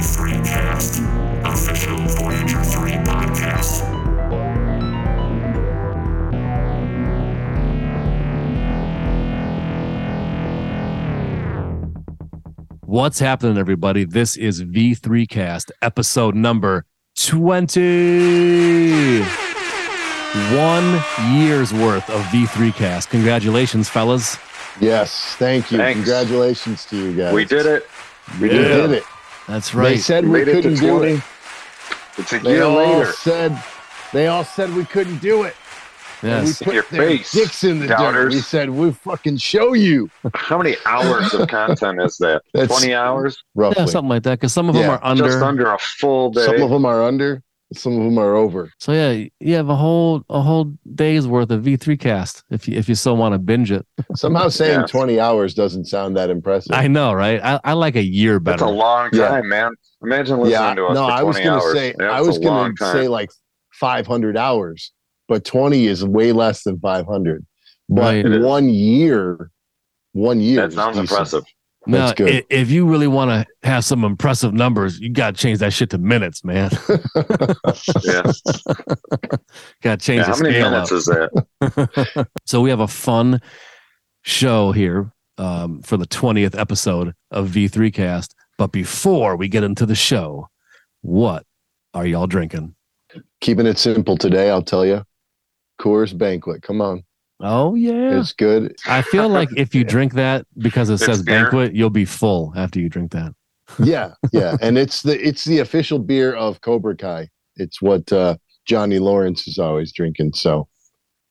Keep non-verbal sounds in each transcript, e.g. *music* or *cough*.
V3Cast, official Voyager 3 podcast. What's happening, everybody? This is V3Cast, episode number 20. One year's worth of V3Cast. Congratulations, fellas. Yes, thank you. Thanks. Congratulations to you guys. We did it. We Yeah. did it. That's right. They said We we made it couldn't do it. It's a They year all later. said they all said we couldn't do it. And Yes. we put Your their face, dicks in the dirt. We said we'll fucking show you. *laughs* How many hours of content is that? That's- 20 hours? Roughly. Yeah, something like that. Because some of them are under. Just under a full day. Some of them are under. Some of them are over. So yeah, you have a whole a whole day's worth of V3Cast if you if you still want to binge it. *laughs* Somehow saying Yeah. 20 hours doesn't sound that impressive. I know, right? I, I like a year better. That's a long Yeah. time, man. Imagine listening yeah, to us no, for 20 I was gonna hours. say Yeah, I was gonna say like 500 hours, but 20 is way less than 500. But Right. One year, one year. that is sounds impressive. Now, That's good. i- if you really want to have some impressive numbers, you got to change that shit to minutes, man. *laughs* Yeah. got to change yeah the how many minutes up. is that? *laughs* *laughs* So we have a fun show here um, for the 20th episode of V3Cast. But before we get into the show, what are y'all drinking? Keeping it simple today, I'll tell you. Coors Banquet. Come on. Oh, yeah. It's good. I feel *laughs* like if you drink that because it It's says beer. banquet, you'll be full after you drink that. *laughs* Yeah, yeah. and it's the it's the official beer of Cobra Kai. It's what uh Johnny Lawrence is always drinking. So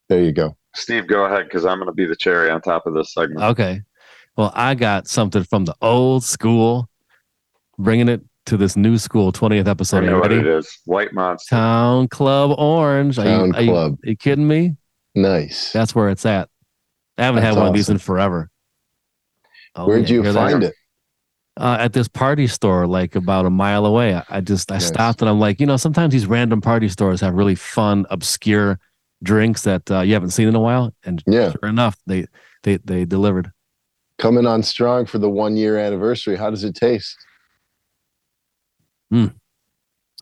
there you go. Steve, go ahead because I'm going to be the cherry on top of this segment. Okay. Well, I got something from the old school, bringing it to this new school 20th episode. Are know you what ready? it is. White Monster. Towne Club Orange. Are you- Towne are you- Club. Are you kidding me? Nice. That's where it's at. I haven't That's had one of these in forever. Oh, Where'd yeah, you hear that? find it? Uh, at this party store, like about a mile away. I, I just I Nice. stopped and I'm like, you know, sometimes these random party stores have really fun, obscure drinks that uh, you haven't seen in a while. And Yeah. sure enough, they they they delivered. Coming on strong for the one year anniversary. How does it taste? Mm,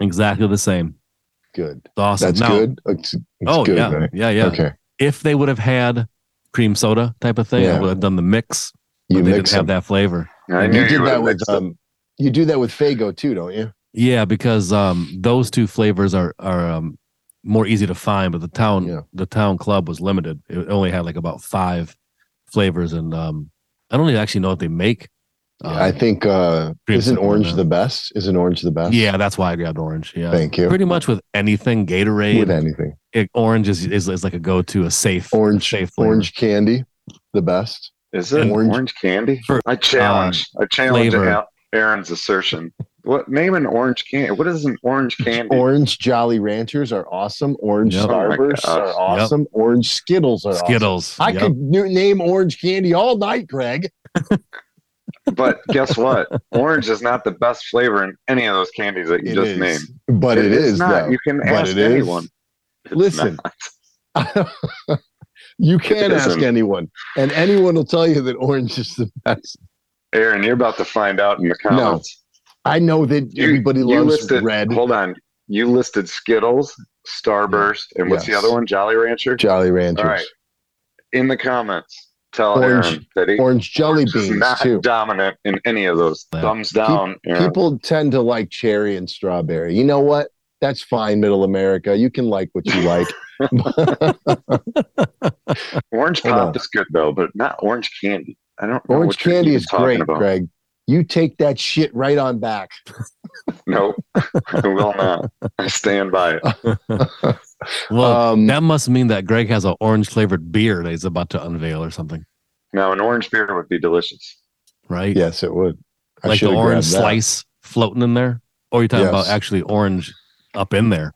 Exactly the same. Good. It's awesome. That's Now- good. It's, it's Oh good, yeah, right? yeah, yeah. Okay. If they would have had cream soda type of thing, I would have done the mix. You they mix didn't have that flavor. I You knew did would that with um you do that with Faygo too, don't you? Yeah, because um, those two flavors are are um, more easy to find, but the town Yeah. the Towne Club was limited. It only had like about five flavors, and um, I don't even actually know what they make. Um, I think uh cream isn't orange that. the best? Isn't orange the best? yeah, that's why I grabbed orange. Yeah, Thank you. pretty much with anything Gatorade, With anything. it, orange is, is is like a go to, a safe Orange safe flavor. orange candy, the best. Is it Orange- orange, candy? For- I challenge. I challenge flavor. Aaron's assertion. What name an orange candy? What is an orange *laughs* candy? Orange Jolly Ranchers are awesome. Orange Yep. Oh Starbursts gosh. are awesome. Orange Skittles are awesome. Skittles. I Yep. could n- name orange candy all night, Greg. *laughs* But guess what? Orange is not the best flavor in any of those candies that you It just is. named. But it is, not. though. You can But ask it anyone. Listen. *laughs* you can It ask anyone, and anyone will tell you that orange is the best. Aaron, you're about to find out in the comments. I know that You- everybody you loves listed, red Hold on. You listed Skittles, Starburst, and what's the other one? Jolly Rancher? Jolly Ranchers. All right. In the comments, tell Orange- Aaron that he, Orange jelly orange is beans not too. dominant in any of those. Yeah. Thumbs down, Aaron. People tend to like cherry and strawberry. You know what? That's fine, Middle America. You can like what you like. *laughs* *laughs* Orange pop is good though, but not orange candy. I don't know Orange what you're candy even is great, about. Greg. You take that shit right on back. No, *laughs* I will not. I stand by it. Well, um, that must mean that Greg has an orange flavored beer that he's about to unveil or something, Now, an orange beer would be delicious. right? yes, it would. I like the orange slice floating in there, or you're talking Yes. about actually orange up in there,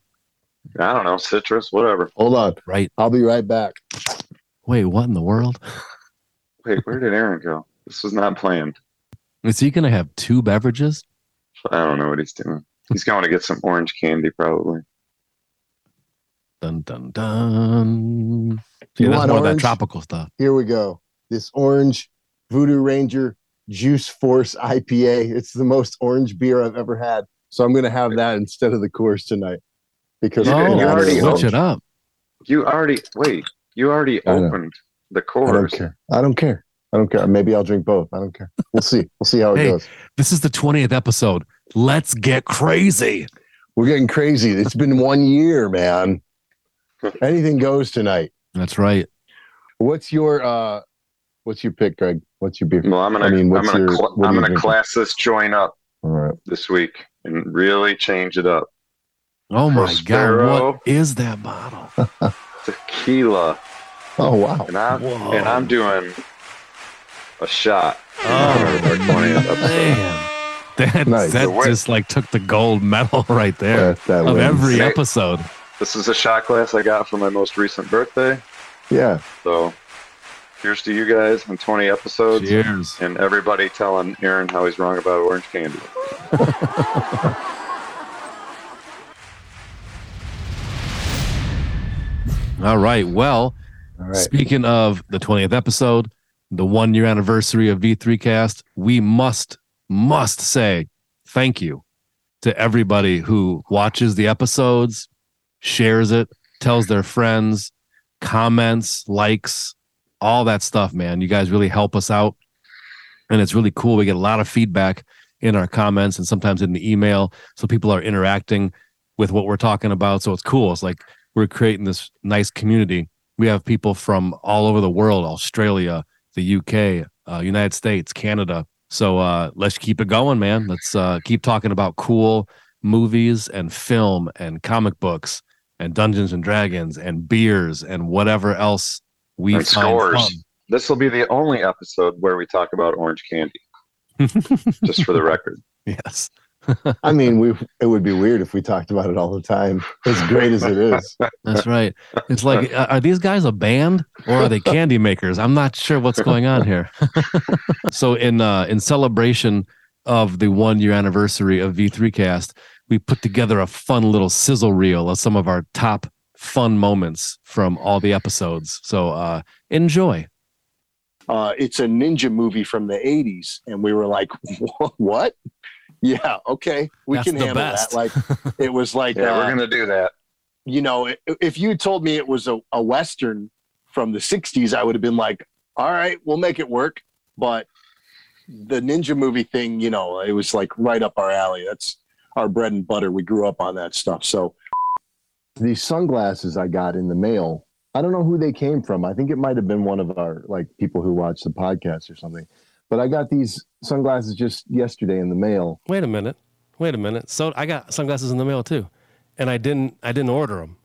I don't know, citrus, whatever. Hold on. right? I'll be right back. Wait, what in the world? Wait, where did Aaron go? This was not planned. Is he gonna have two beverages? I don't know what he's doing. He's going to get some orange candy, probably. Dun dun dun. See, You that's want more of that tropical stuff. Here we go. This orange Voodoo Ranger Juice Force IPA. It's the most orange beer I've ever had. So I'm going to have that instead of the Coors tonight because You- Oh, you already the switch orange. it up. You already wait. You already opened the Coors. I don't care. I don't care. I don't care. Maybe I'll drink both. I don't care. We'll see. We'll see how it Hey. goes. This is the 20th episode. Let's get crazy. We're getting crazy. It's been one year, man. *laughs* Anything goes tonight. That's right. What's your uh what's your pick, Greg? What's your beer? Well, I'm gonna I mean, I'm gonna your- cl- what I'm gonna class this joint up All right. this week and really change it up. Oh my God. What is that bottle? *laughs* Tequila, Oh wow. and I'm Whoa. and I'm doing a shot. Oh, Our 20th episode. man. That, Nice. that way- just like took the gold medal *laughs* right there That, that of wins. every episode. This is a shot glass I got for my most recent birthday. Yeah. So here's to you guys on 20 episodes. Cheers. And everybody telling Aaron how he's wrong about orange candy. *laughs* All right. Well, All right. Speaking of the 20th episode, the one year anniversary of V3 Cast, we must, must say thank you to everybody who watches the episodes, shares it, tells their friends, comments, likes, all that stuff, man. You guys really help us out. And it's really cool. We get a lot of feedback in our comments and sometimes in the email. So people are interacting with what we're talking about. So it's cool. It's like we're creating this nice community we have people from all over the world australia the uk uh, united states canada so uh, let's keep it going man let's uh, keep talking about cool movies and film and comic books and dungeons and dragons and beers and whatever else we And find scores. fun. This will be the only episode where we talk about orange candy, *laughs* just for the record. yes I mean, we it would be weird if we talked about it all the time. As great as it is. *laughs* that's right it's like uh, are these guys a band or are they candy makers i'm not sure what's going on here *laughs* so in uh in celebration of the one year anniversary of v3 cast we put together a fun little sizzle reel of some of our top fun moments from all the episodes. So uh enjoy. Uh, it's a ninja movie from the 80s and we were like "Wha- what? Yeah okay we That's can handle best. that like *laughs* it was like Yeah, uh, we're gonna do that. you know if you told me it was a, a western from the 60s i would have been like all right we'll make it work. But the ninja movie thing you know it was like right up our alley. That's our bread and butter we grew up on that stuff so These sunglasses I got in the mail. I don't know who they came from. I think it might have been one of our like people who watch the podcast or something. But I got these sunglasses just yesterday in the mail. Wait a minute. Wait a minute. So I got sunglasses in the mail too, and I didn't. I didn't order them.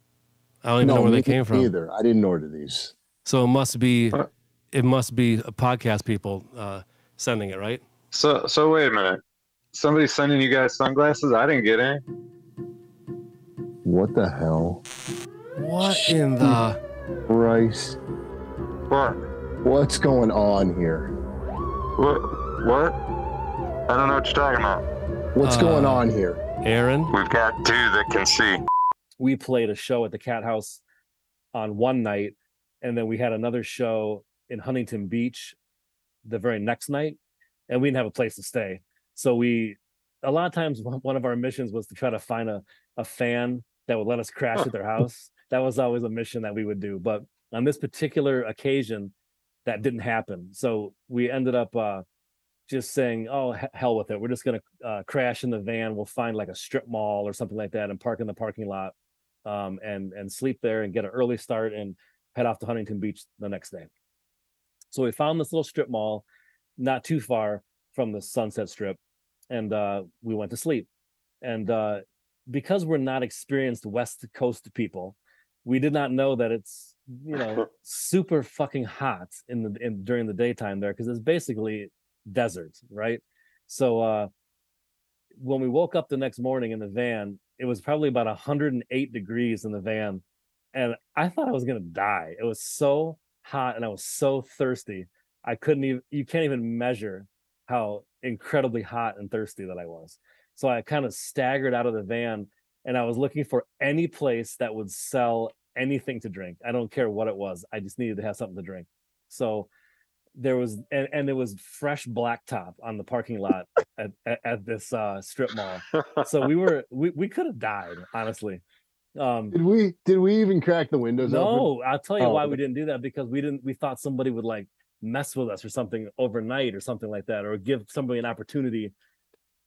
I don't even know where they came from. Either. I didn't order these. So it must be. It must be a podcast people uh, sending it, right? So so wait a minute. Somebody's sending you guys sunglasses? I didn't get any. What the hell? What in the? Christ. What? What's going on here? What? What? I don't know what you're talking about. What's Uh, going on here? Aaron. We've got two that can see. we played a show at the Cat House on one night, and then we had another show in Huntington Beach the very next night, and we didn't have a place to stay. So we, a lot of times, *laughs* one of our missions was to try to find a a fan that would let us crash at their house. That was always a mission that we would do. But on this particular occasion, that didn't happen. So we ended up uh, just saying, "Oh he- hell with it! We're just gonna uh, crash in the van. We'll find like a strip mall or something like that and park in the parking lot." um, and and sleep there and get an early start and head off to Huntington Beach the next day. So we found this little strip mall, not too far from the Sunset Strip, and uh, we went to sleep. And uh, because we're not experienced West Coast people, we did not know that it's you know *laughs* super fucking hot in the in during the daytime there because it's basically desert, right? So uh, when we woke up the next morning in the van, it was probably about 108 degrees in the van. And I thought I was going to die. It was so hot and I was so thirsty. I couldn't even, you can't even measure how incredibly hot and thirsty that I was. So I kind of staggered out of the van and I was looking for any place that would sell anything to drink. I don't care what it was. I just needed to have something to drink. So there was and, and there was fresh blacktop on the parking lot *laughs* at, at, at this uh strip mall so we *laughs* were we, we could have died honestly um Did we did we even crack the windows open? no i'll tell you Oh, why we didn't do that because we didn't we thought somebody would like mess with us or something overnight or something like that or give somebody an opportunity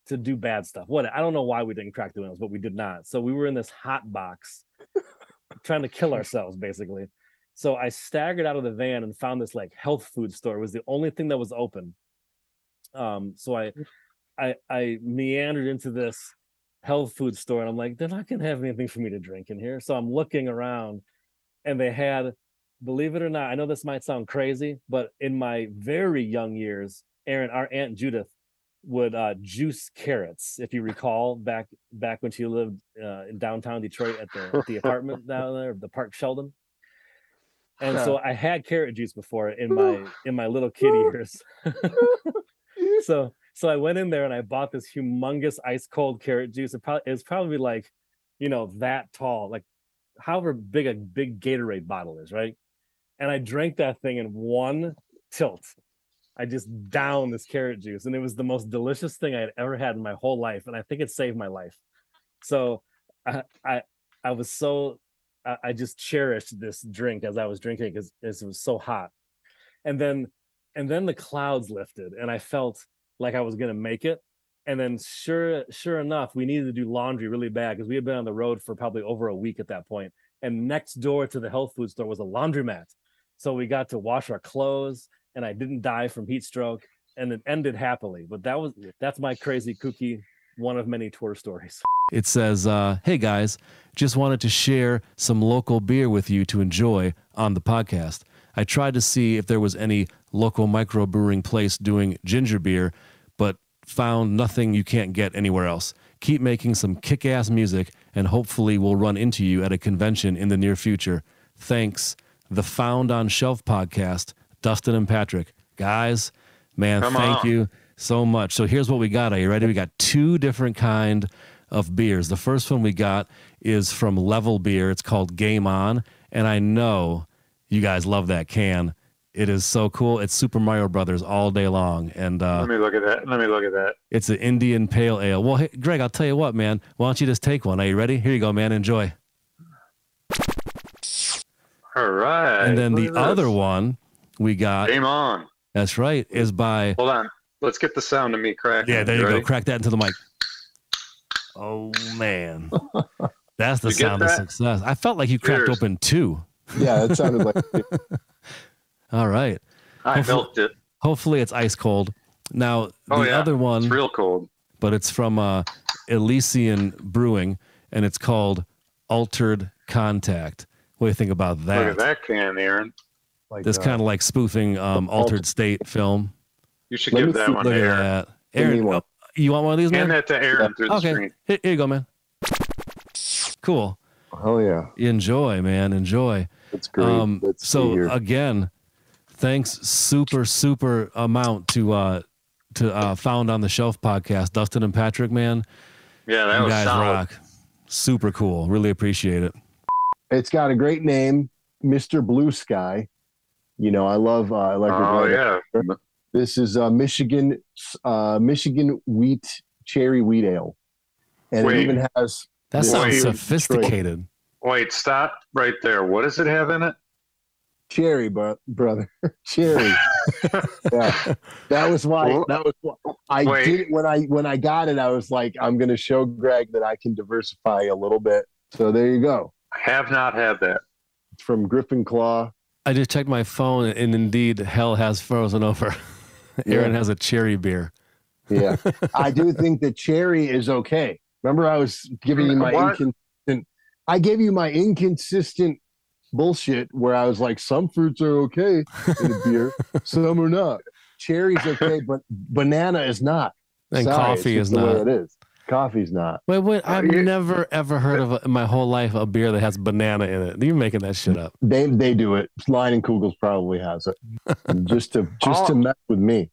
to do bad stuff. What i don't know why we didn't crack the windows but we did not. So we were in this hot box *laughs* trying to kill ourselves basically. So i staggered out of the van and found this like health food store. It was the only thing that was open. Um so i i i meandered into this health food store and i'm like they're not gonna have anything for me to drink in here. So i'm looking around and they had believe it or not i know this might sound crazy but in my very young years aaron our aunt judith would uh, juice carrots if you recall back back when she lived uh, in downtown detroit at the, the *laughs* apartment down there the Park Shelton. And so i had carrot juice before in my *laughs* in my little kid years. *laughs* So so i went in there and i bought this humongous ice cold carrot juice. It, probably, it was probably like you know that tall like however big a big gatorade bottle is right and i drank that thing in one tilt. I just downed this carrot juice and it was the most delicious thing i had ever had in my whole life and i think it saved my life. So i i, I was so I, I just cherished this drink as i was drinking because it was so hot. And then and then the clouds lifted and i felt like i was to make it. And then sure sure enough we needed to do laundry really bad because we had been on the road for probably over a week at that point and next door to the health food store was a laundromat so we got to wash our clothes and i didn't die from heat stroke and it ended happily but that was that's my crazy kooky one of many tour stories It says, uh, Hey guys, just wanted to share some local beer with you to enjoy on the podcast. I tried to see if there was any local microbrewing place doing ginger beer, but found nothing you can't get anywhere else. Keep making some kick ass music, and hopefully we'll run into you at a convention in the near future. Thanks. The Found on Shelf podcast, Dustin and Patrick. Guys, man, Come thank on. you so much. So here's what we got. Are you ready? We got two different kind of beers. The first one we got is from Level Beer. It's called Game On, and I know you guys love that can. It is so cool. It's Super Mario Brothers all day long, and uh, Let me look at that. Let me look at that. it's an Indian Pale Ale. Well, hey, Greg, I'll tell you what, man. Why don't you just take one? Are you ready? Here you go, man. Enjoy. All right. and then look the at this. other one we got. Game on. That's right. Is by Hold on. Let's get the sound of me cracking. yeah. There you Ready? go. Crack that into the mic. Oh man, *laughs* that's the You get sound of success. I felt like you cracked Cheers. open two. *laughs* Yeah, it sounded like *laughs* All right. I Hopefully- milked it. Hopefully it's ice cold. Now the Oh, yeah. other one, It's real cold. but it's from uh, Elysian Brewing, and it's called Altered Contact. What do you think about that? Look at that can, Aaron. like This uh, kind of like spoofing um, Altered State film. You should Let give that see- one Look to at Aaron. that. Aaron, one. oh, you want one of these, man? Hand that to Aaron through the okay. screen. Here, here you go, man. Cool. Hell yeah, Enjoy, man. Enjoy. that's great. Um, Let's so here. again, thanks super super amount to uh to uh found on the shelf podcast, Dustin and Patrick, man. Yeah, that you was guys solid. rock. Super cool. Really appreciate it. It's got a great name, Mister Blue Sky. You know, I love uh, electric. Oh Light. yeah. This is uh, Michigan uh, Michigan wheat cherry wheat ale, and Wait. it even has That Yeah. sounds Wait. sophisticated. Wait, stop right there. What does it have in it? cherry, bro- brother, *laughs* cherry. *laughs* yeah, that was why. Well, That was why I wait. did it when I when I got it. I was like, I'm going to show Greg that I can diversify a little bit. So there you go. I have not had that. It's from Griffin Claw. I just checked my phone and indeed hell has frozen over. *laughs* Aaron Yeah. has a cherry beer. Yeah, *laughs* I do think that cherry is okay. Remember, I was giving you my What? inconsistent. I gave you my inconsistent bullshit where I was like, some fruits are okay in a beer, *laughs* some are not. Cherry's okay, but banana is not. And Sorry, coffee is just the way not. It is. Coffee's not. Wait, wait, uh, I've you- never ever heard of a, in my whole life a beer that has banana in it. You're making that shit up. They they do it. Leinenkugel's probably has it, *laughs* just to just to Oh. mess with me.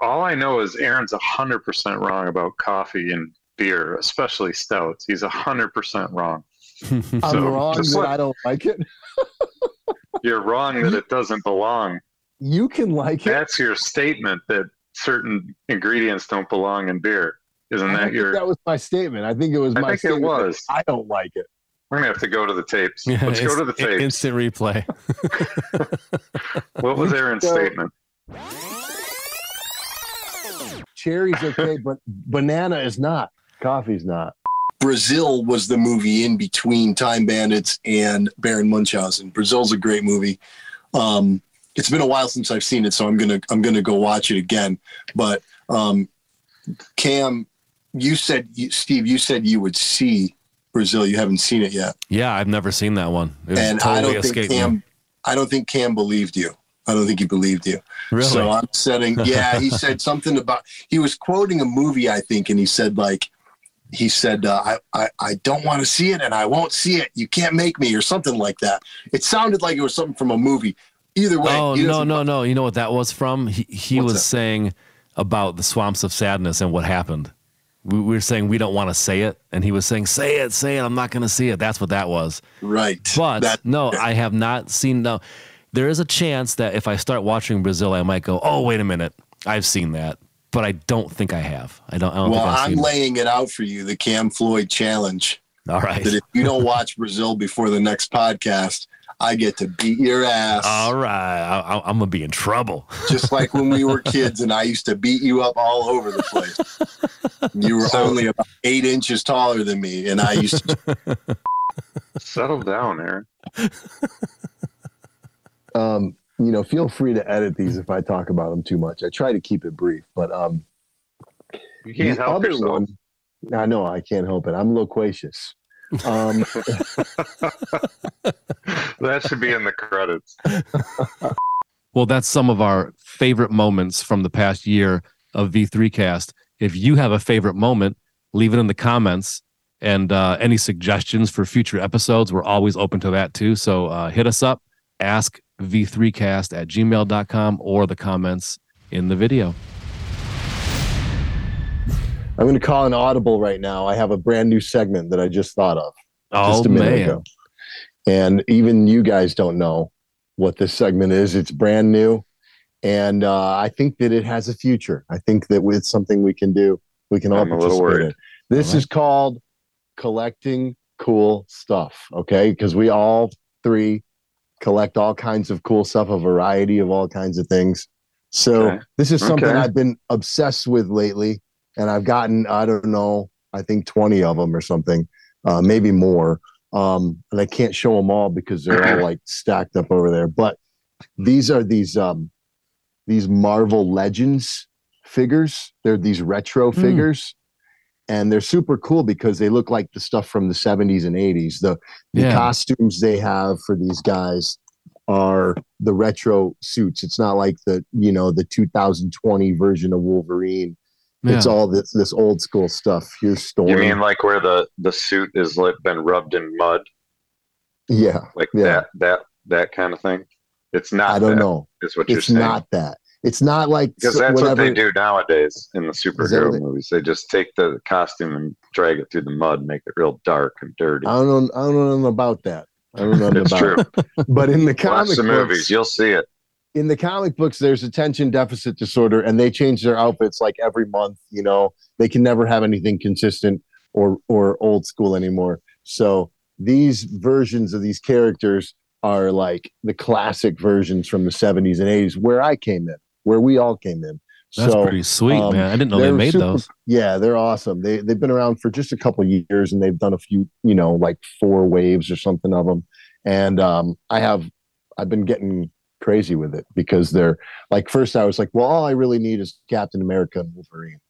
All I know is Aaron's hundred percent wrong about coffee and beer, especially stouts. He's hundred percent wrong. *laughs* I'm wrong that like- I don't like it. *laughs* You're wrong that it doesn't belong You can like it. That's your statement that certain ingredients don't belong in beer. Isn't that your? that was my statement. I think it was I my think it statement. that was. I don't like it. We're gonna have to go to the tapes. Yeah, Let's go to the inst- tapes. Instant replay. what was Aaron's *laughs* So- statement? Cherry's okay, but banana is not. Coffee's not. Brazil was the movie in between Time Bandits and Baron Munchausen. Brazil's a great movie. Um, it's been a while since I've seen it, so I'm gonna I'm gonna go watch it again. But um, Cam, you said you, Steve, you said you would see Brazil. You haven't seen it yet, Yeah, I've never seen that one. It and totally I don't think Cam. me. I don't think Cam believed you. I don't think he believed you. Really? So I'm setting. *laughs* Yeah, he said something about. He was quoting a movie, I think, and he said like, he said, uh, I, I I don't want to see it, and I won't see it. You can't make me, or something like that. It sounded like it was something from a movie. Either way. oh no, no, no! You know what that was from? He he was that? saying about the swamps of sadness and what happened. We, we were saying we don't want to say it, and he was saying, "Say it, say it." I'm not going to see it. That's what that was. Right. But That- no, I have not seen. No, there is a chance that if I start watching Brazil, I might go, "Oh, wait a minute, I've seen that," but I don't think I have. I don't. I don't well, I'm laying it out for you, the Cam Floyd challenge. All right. That if you don't *laughs* watch Brazil before the next podcast, I get to beat your ass. All right. I, I, I'm gonna be in trouble. just like when we were *laughs* kids and I used to beat you up all over the place. You were So- only about eight inches taller than me, and I used to. *laughs* Settle down, Aaron. *laughs* Um, you know, feel free to edit these if I talk about them too much. I try to keep it brief, but um, You can't help other yourself. one, I know I can't help it. I'm loquacious. Um, *laughs* that should be in the credits. Well, that's some of our favorite moments from the past year of V3Cast. If you have a favorite moment, leave it in the comments. And uh, any suggestions for future episodes, we're always open to that too. So uh, hit us up, ask v3cast at gmail.com or the comments in the video. I'm going to call an audible right now. I have a brand new segment that I just thought of Oh, just a minute man. ago. And even you guys don't know what this segment is. It's brand new. And uh, I think that it has a future. I think that it's something we can do. We can all I'm a little participate worried. in. This All right. is called collecting cool stuff. Okay. Because we all three collect all kinds of cool stuff, a variety of all kinds of things. So Okay. this is something Okay. I've been obsessed with lately. And I've gotten, I don't know, I think 20 of them or something, uh, maybe more. Um, and I can't show them all because they're all like *clears throat* stacked up over there. But these are these um, these Marvel Legends figures. They're these retro Hmm. figures, and they're super cool because they look like the stuff from the 70s and 80s. The the Yeah. costumes they have for these guys are the retro suits. It's not like the you know the 2020 version of Wolverine. Yeah. It's all this this old school stuff. Here's Storm. You mean like where the the suit is like been rubbed in mud, yeah, like Yeah. that that that kind of thing? It's not. I don't that, know. Is what you're It's saying? not that. It's not like because s- that's what they do nowadays in the superhero what they- movies. They just take the costume and drag it through the mud, make it real dark and dirty. I don't know. I don't know about that. I don't know nothing *laughs* it's about true. it. *laughs* But in the Watch comic the movies, books, you'll see it. In the comic books, there's attention deficit disorder, and they change their outfits like every month. You know, they can never have anything consistent or or old school anymore. So these versions of these characters are like the classic versions from the 70s and 80s, where I came in, where we all came in. That's so pretty sweet, um, man. I didn't know they made super- those. Yeah, they're awesome. They they've been around for just a couple of years, and they've done a few, you know, like four waves or something of them. And um, I have, I've been getting crazy with it because they're like first I was like, well, all I really need is Captain America and Wolverine.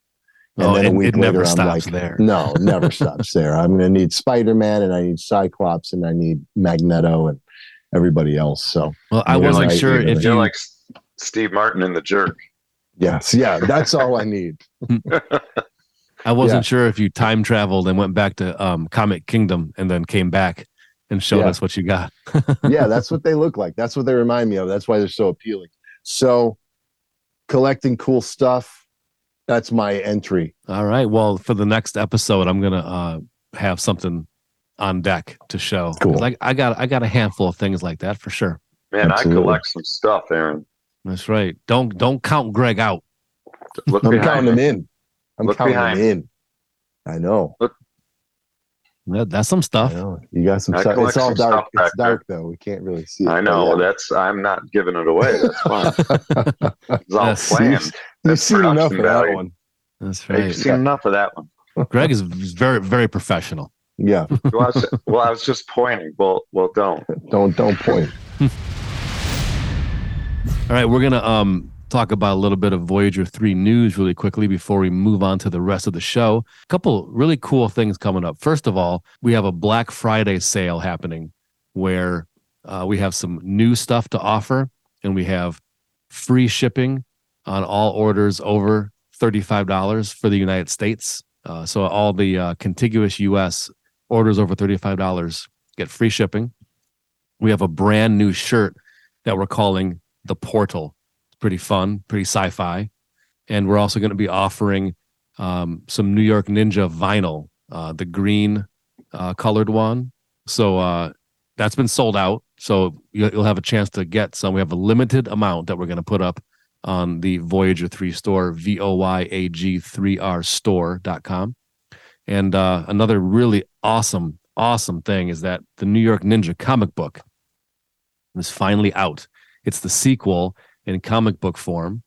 And oh, then a and week it never later, I'm stops like, there. No, *laughs* never stops there. I'm gonna need Spider Man, and I need Cyclops, and I need Magneto, and everybody else. So Well, I wasn't like- sure you're if You're like Steve Martin in the Jerk. yes, yeah, that's all I need. *laughs* I wasn't Yeah. sure if you time traveled and went back to um, Comic Kingdom and then came back and showed Yeah. us what you got. *laughs* yeah, that's what they look like. That's what they remind me of. That's why they're so appealing. So, collecting cool stuff. That's my entry. All right. Well, for the next episode, I'm gonna uh, have something on deck to show. Cool. I, I got I got a handful of things like that for sure. Man, Absolutely. I collect some stuff, Aaron. That's right. Don't don't count Greg out. Look I'm counting him in. I'm Look counting behind. him in. I know. That, that's some stuff. You got some I stuff. It's all dark. stuff It's dark though. We can't really see it. I know. yeah. That's. I'm not giving it away. That's fine. *laughs* It's all Yes. planned. You've That's seen enough production of that one. That's Hey, You've right. seen enough of that one. *laughs* Greg is very very professional. Yeah. *laughs* Well I, was, well, I was just pointing. Well, well, don't. Don't don't point. All right, we're gonna um talk about a little bit of Voyager three news really quickly before we move on to the rest of the show. A couple really cool things coming up. First of all, we have a Black Friday sale happening where uh, we have some new stuff to offer, and we have free shipping on all orders over thirty-five dollars for the United States. Uh, so all the uh, contiguous U.S. orders over thirty-five dollars get free shipping. We have a brand new shirt that we're calling the Portal. Pretty fun, pretty sci-fi, and we're also going to be offering um, some New York Ninja vinyl, uh, the green uh, colored one. So uh, that's been sold out. So you- you'll have a chance to get some. We have a limited amount that we're going to put up on the Voyager 3 store, V O Y A G 3R store.com. And uh, another really awesome, awesome thing is that the New York Ninja comic book is finally out. It's the sequel in comic book form,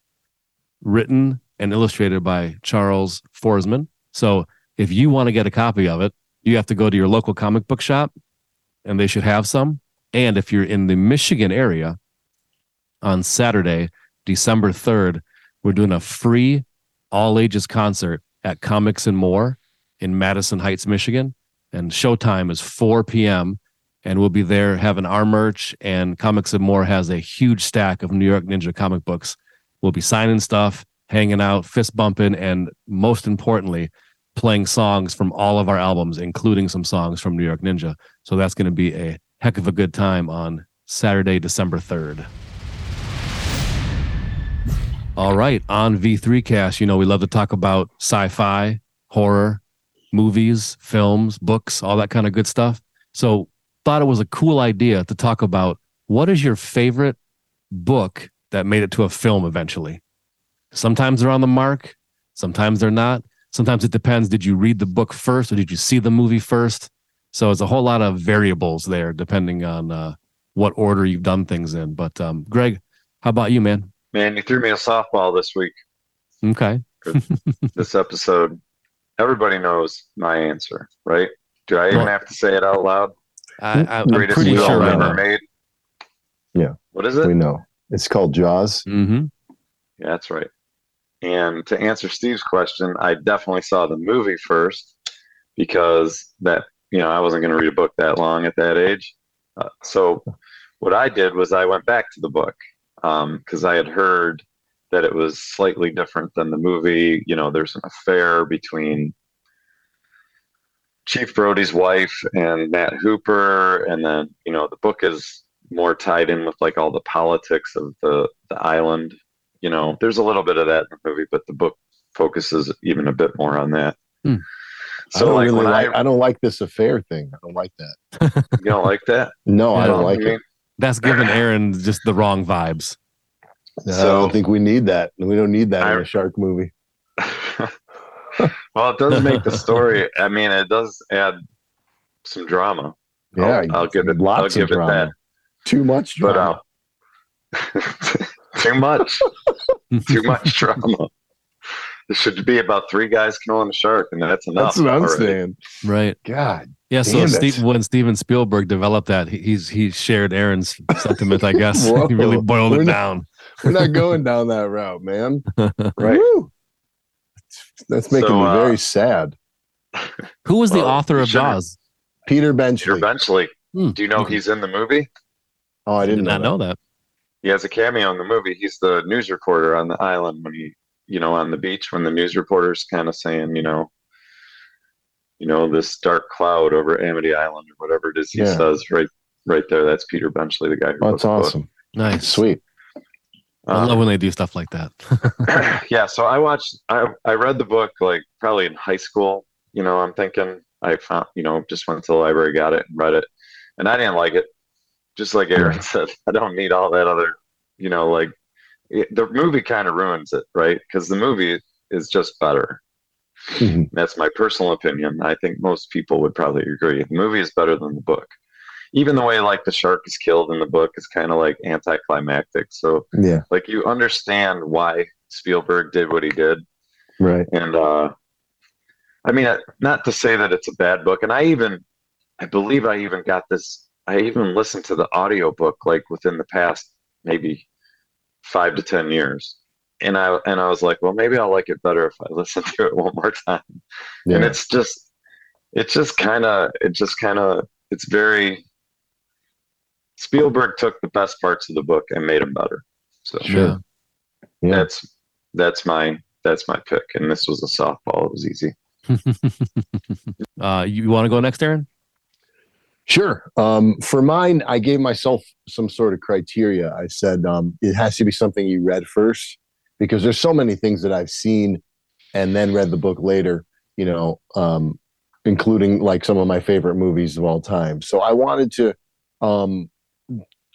written and illustrated by Charles Forsman. So if you want to get a copy of it, you have to go to your local comic book shop and they should have some. And if you're in the Michigan area on Saturday, December 3rd, we're doing a free all ages concert at Comics and More in Madison Heights, Michigan. And showtime is 4 p.m. And we'll be there having our merch. And Comics and More has a huge stack of New York Ninja comic books. We'll be signing stuff, hanging out, fist bumping, and most importantly, playing songs from all of our albums, including some songs from New York Ninja. So that's going to be a heck of a good time on Saturday, December 3rd. All right, on V3 Cast, you know, we love to talk about sci fi, horror, movies, films, books, all that kind of good stuff. So, thought it was a cool idea to talk about what is your favorite book that made it to a film eventually? Sometimes they're on the mark, sometimes they're not. Sometimes it depends. Did you read the book first or did you see the movie first? So, it's a whole lot of variables there depending on uh, what order you've done things in. But, um, Greg, how about you, man? Man, you threw me a softball this week. Okay. This episode. Everybody knows my answer, right? Do I even Well- have to say it out loud? I, I, I'm pretty sure I know. ever made. Yeah. What is it? We know. It's called Jaws. Mm-hmm. Yeah, that's right. And to answer Steve's question, I definitely saw the movie first because that you know I wasn't going to read a book that long at that age. Uh, so what I did was I went back to the book because I had heard that it was slightly different than the movie. You know, there's an affair between Chief Brody's wife and Matt Hooper, and then you know the book is more tied in with like all the politics of the the island you know, there's a little bit of that in the movie, but the book focuses even a bit more on that. Hmm. I So, don't like, really like. I, I don't like this affair thing. I don't like that. *laughs* you don't like that? No, I don't like I mean, it. That's giving Aaron just the wrong vibes. I So- don't think we need that. We don't need that in a shark movie. Well, it does make the story. I mean, it does add some drama. Yeah, I'll, I'll give it. lots I'll of give it drama. that. Too much But drama. uh, *laughs* too much, *laughs* too much drama. It should be about three guys killing a shark, and that's enough. That's what I'm already. saying. Right. God, Yeah. So Steve, when Steven Spielberg developed that, he, he's he shared Aaron's sentiment. I guess *laughs* he really boiled We're it not- down. we're not going down that route, man. Right. Woo. That's making So, me uh, very sad. Who was the author of shouldn't- Jaws? Peter Peter Benchley. Benchley. Hmm. Do you know he's in the movie? Oh, I I didn't did not know. know that. He has a cameo in the movie. He's the news reporter on the island when he, you know, on the beach when the news reporter's kind of saying, you know, you know, this dark cloud over Amity Island or whatever it is he Yeah. says right right there. That's Peter Benchley, the guy who Oh, wrote that's the book. awesome. Nice. Sweet. I Um, love when they do stuff like that. *laughs* *clears throat* yeah, so I watched I I read the book like probably in high school. You know, I'm thinking I found you know, just went to the library, got it, and read it. And I didn't like it. Just like Aaron said, *laughs* I don't need all that other, you know, like it, the movie kind of ruins it, right? Because the movie is just better. Mhm. That's my personal opinion. I think most people would probably agree. The movie is better than the book. Even the way like the shark is killed in the book is kind of like anticlimactic. So Yeah, like you understand why Spielberg did what he did, right. and uh, I mean, uh, not to say that it's a bad book. And I even, I believe I even got this. I even listened to the audiobook like within the past maybe five to ten years, and I and I was like, well, maybe I'll like it better if I *laughs* listen to it one more time. And it's just, it's just kind of, it just kind of, it's very. Spielberg took the best parts of the book and made them better. So Sure. Yeah. that's that's my that's my pick, and this was a softball. It was easy. *laughs* uh, you want to go next, Aaron? Sure. Um, for mine, I gave myself some sort of criteria. I said um, it has to be something you read first because there's so many things that I've seen and then read the book later, you know, um, including like some of my favorite movies of all time. So I wanted to um,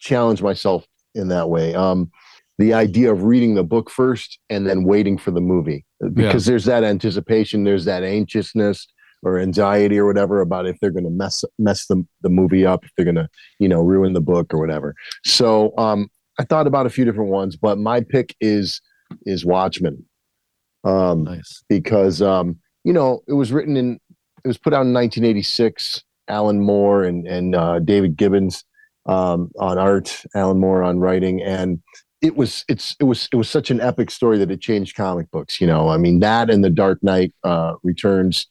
challenge myself in that way. Um, the idea of reading the book first and then waiting for the movie because there's that anticipation, there's that anxiousness or anxiety or whatever about if they're going to mess mess the, the movie up, if they're going to you know ruin the book or whatever. So um, I thought about a few different ones, but my pick is is Watchmen. Um, Nice. because um, you know it was written in it was put out in 1986 alan moore and and uh, david gibbons um, on art alan moore on writing. And it was it's it was it was such an epic story that it changed comic books you know? I mean that and the dark knight uh, returns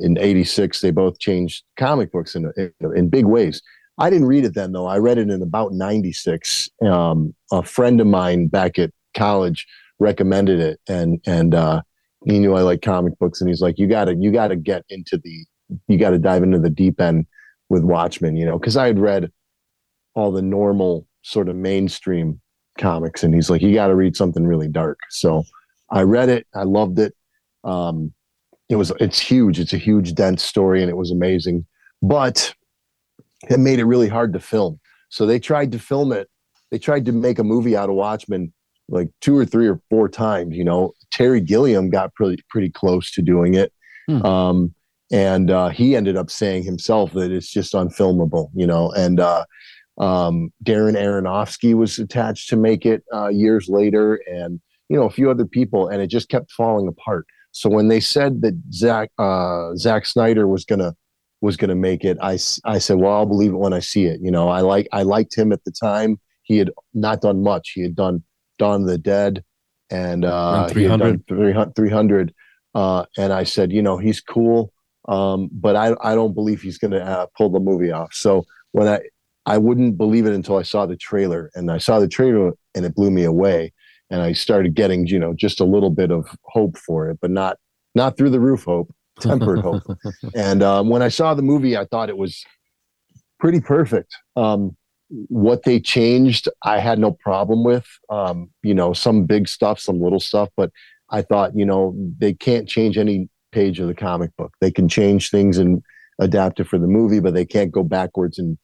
in 86 they both changed comic books in, in in big ways. I didn't read it then though. I read it in about 96 um, a friend of mine back at college recommended it. And and uh he knew I like comic books. And he's like, you gotta, you gotta get into the, you gotta dive into the deep end with Watchmen, you know, cause I had read all the normal sort of mainstream comics and he's like, you gotta read something really dark. So I read it. I loved it. Um, it was, it's huge. It's a huge, dense story and it was amazing, but it made it really hard to film. So they tried to film it. They tried to make a movie out of Watchmen like two or three or four times. You know, Terry Gilliam got pretty pretty close to doing it, Hmm. um, and uh, he ended up saying himself that it's just unfilmable. You know, and uh, um, Darren Aronofsky was attached to make it uh, years later, and you know a few other people, and it just kept falling apart. So when they said that Zach uh, Zack Snyder was gonna was gonna make it, I I said, well, I'll believe it when I see it. You know, I like I liked him at the time. He had not done much. He had done Dawn of the Dead and uh, Around he had 300. 300, 300 uh, and I said, you know, he's cool, um, but I I don't believe he's going to uh, pull the movie off. So when I I wouldn't believe it until I saw the trailer, and I saw the trailer and it blew me away, and I started getting you know just a little bit of hope for it, but not not through the roof hope, *laughs* tempered hope. And um, when I saw the movie, I thought it was pretty perfect. Um, what they changed, I had no problem with. Um, you know, some big stuff, some little stuff, but I thought, you know, they can't change any page of the comic book. They can change things and adapt it for the movie, but they can't go backwards and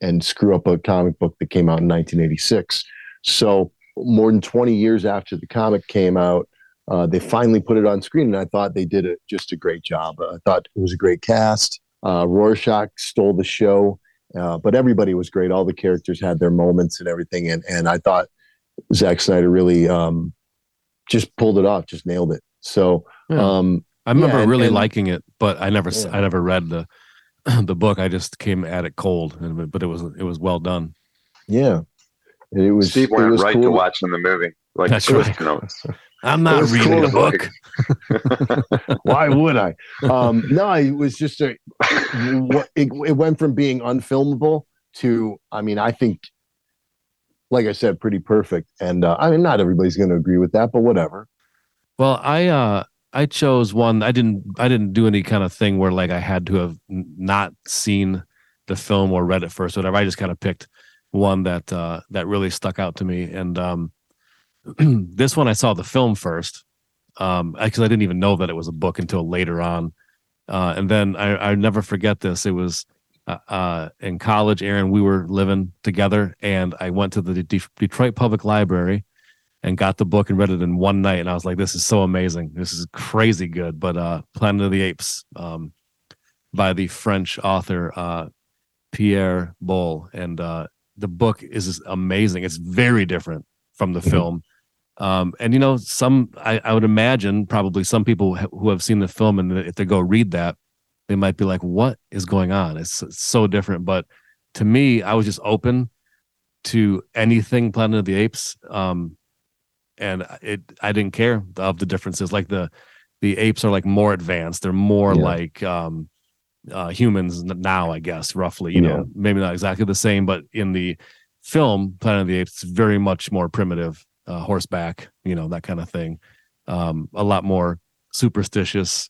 and screw up a comic book that came out in 1986. So more than 20 years after the comic came out, uh, they finally put it on screen, and I thought they did it just a great job. I thought it was a great cast. Uh, Rorschach stole the show, uh, but everybody was great. All the characters had their moments and everything, and and I thought Zack Snyder really um, just pulled it off, just nailed it. So Yeah. um, I remember Yeah, and- really and- liking it, but I never, Yeah. I never read the *clears throat* the book. I just came at it cold, and, but it was it was well done. yeah, it was. Steve it went was right cool. to watching the movie. Like That's Cliff right. Notes. *laughs* I'm not reading cool. the book. *laughs* *laughs* Why would I? Um, no, it was just a. What it, it went from being unfilmable to, I mean, I think, like I said, pretty perfect. And uh, I mean, not everybody's going to agree with that, but whatever. Well, I uh I chose one. I didn't I didn't do any kind of thing where like I had to have not seen the film or read it first whatever. I just kind of picked one that uh that really stuck out to me. And um *clears throat* this one I saw the film first. Um because I didn't even know that it was a book until later on. Uh and then I I never forget this. It was uh, uh in college, Aaron, we were living together and I went to the De- Detroit Public Library and got the book and read it in one night. And I was like, this is so amazing. This is crazy good. But uh, Planet of the Apes um, by the French author uh, Pierre Boulle. And uh, the book is amazing. It's very different from the Mhm. film. Um, and you know, some I, I would imagine probably some people who have seen the film and if they go read that, they might be like, "What is going on?" It's, it's so different. But to me, I was just open to anything Planet of the Apes, um, and it I didn't care of the differences. Like the the apes are like more advanced. They're more Yeah. like um, uh, humans now, I guess, roughly. You Yeah. know, maybe not exactly the same, but in the film Planet of the Apes, very much more primitive, uh, horseback, you know, that kind of thing. Um, a lot more superstitious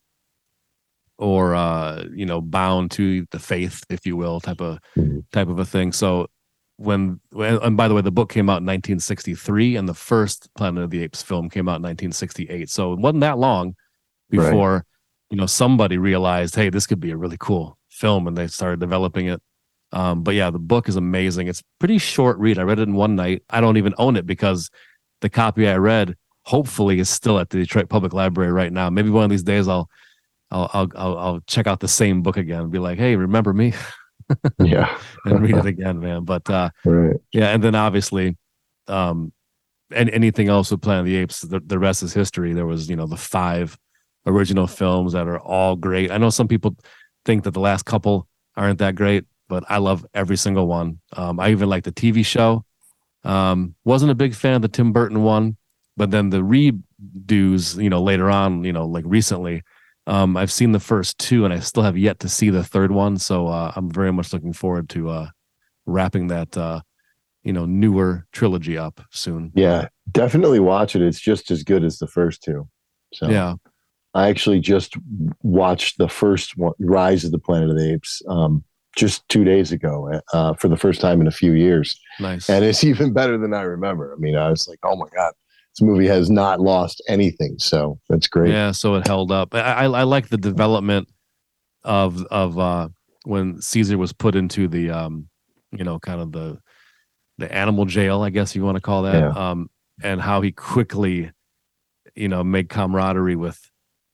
or uh, you know, bound to the faith, if you will, type of Mhm. type of a thing. So when, when and by the way, the book came out in 1963, and the first Planet of the Apes film came out in 1968. So it wasn't that long Right. before you know somebody realized, hey, this could be a really cool film, and they started developing it. Um, but yeah, the book is amazing. It's pretty short read. I read it in one night. I don't even own it because the copy I read hopefully is still at the Detroit Public Library right now. Maybe one of these days I'll I'll I'll I'll, I'll check out the same book again and be like, hey, remember me *laughs* Yeah. *laughs* and read it again, man. But uh, Right. yeah, and then obviously, um, and anything else with Planet of the Apes, the, the rest is history. There was, you know, the five original films that are all great. I know some people think that the last couple aren't that great, but I love every single one. Um, I even like the TV show. Um, wasn't a big fan of the Tim Burton one, but then the redos, you know, later on, you know, like recently, um, I've seen the first two, and I still have yet to see the third one. So uh, I'm very much looking forward to uh, wrapping that uh, you know newer trilogy up soon. Yeah. Definitely watch it. It's just as good as the first two. So Yeah, I actually just watched the first one, Rise of the Planet of the Apes, um, just two days ago uh, for the first time in a few years. nice. And it's *laughs* even better than I remember. I mean, I was like, oh my God, this movie has not lost anything. So that's great. Yeah, so it held up. I, I I like the development of of uh when Caesar was put into the um you know kind of the the animal jail, I guess you want to call that. Yeah. Um and how he quickly you know made camaraderie with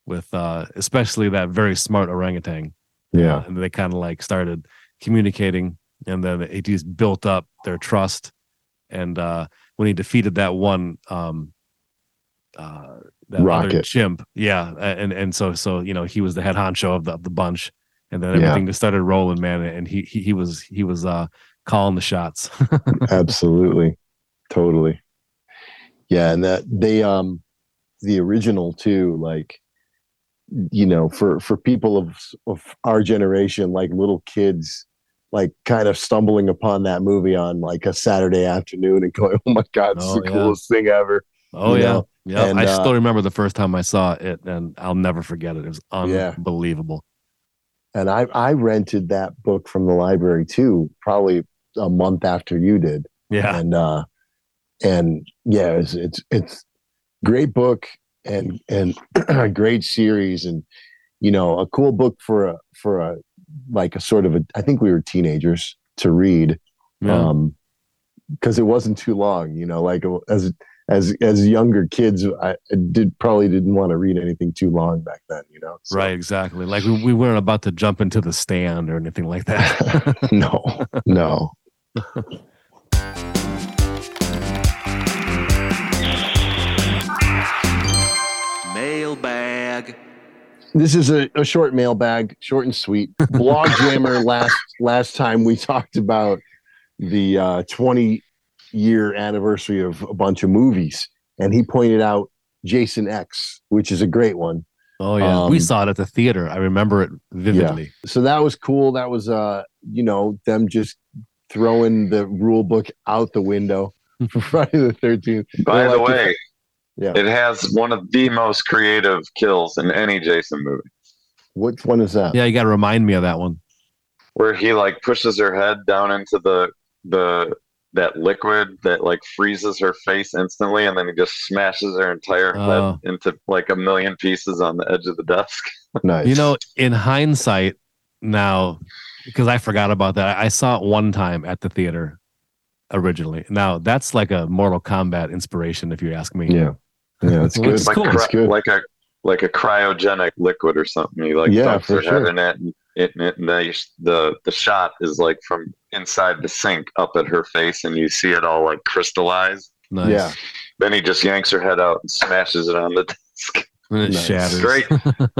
with uh especially that very smart orangutan. Yeah. and they kind of like started communicating and then it just built up their trust and uh when he defeated that one um uh that other Rocket. chimp yeah and and so so you know he was the head honcho of the, of the bunch and then Yeah. everything just started rolling man and he he, he was he was uh calling the shots *laughs* Absolutely. Totally. Yeah. And that they, um, the original too, like, you know, for, for people of, of our generation, like little kids, like kind of stumbling upon that movie on like a Saturday afternoon and *laughs* going, oh my God, it's Oh, the yeah. coolest thing ever. oh You yeah know, yeah and, i uh, still remember the first time i saw it and i'll never forget it it was Yeah. unbelievable And I, I rented that book from the library too, probably a month after you did. yeah and uh and yeah it's it's it's great book and and a *clears throat* great series and you know a cool book for a for a like a sort of a i think we were teenagers to read yeah. um because it wasn't too long you know like as as as younger kids i I did probably didn't want to read anything too long back then you know So- right exactly. Like we, we weren't about to jump into the stand or anything like that. *laughs* *laughs* No no. Mailbag. This is a, a short mailbag, short and sweet. Blog *laughs* Jammer last last time we talked about the uh, 20 year anniversary of a bunch of movies, and he pointed out Jason X, which is a great one. Oh yeah, we Um, saw it at the theater. I remember it vividly. So that was cool. That was uh, you know, them just throwing the rule book out the window *laughs* for Friday the 13th. By They're the like, way, Yeah. it has one of the most creative kills in any Jason movie, Which one is that? Yeah, you got to remind me of that one. where he like pushes her head down into the the that liquid that like freezes her face instantly, and then he just smashes her entire Oh. head into like a million pieces on the edge of the desk. *laughs* Nice. You know, in hindsight, now because I forgot about that, I saw it one time at the theater. Originally. Now that's like a Mortal Kombat inspiration, if you ask me. Yeah. Yeah, it's *laughs* good. it's like cool. It's good. like a like a cryogenic liquid or something. You like Yeah, for sure. head in it, and it, and it, and the, the the shot is like from inside the sink up at her face, and you see it all like crystallized. Nice. Yeah. Then he just yanks her head out and smashes it on the *laughs* desk. And it Nice. shatters. Great. *laughs*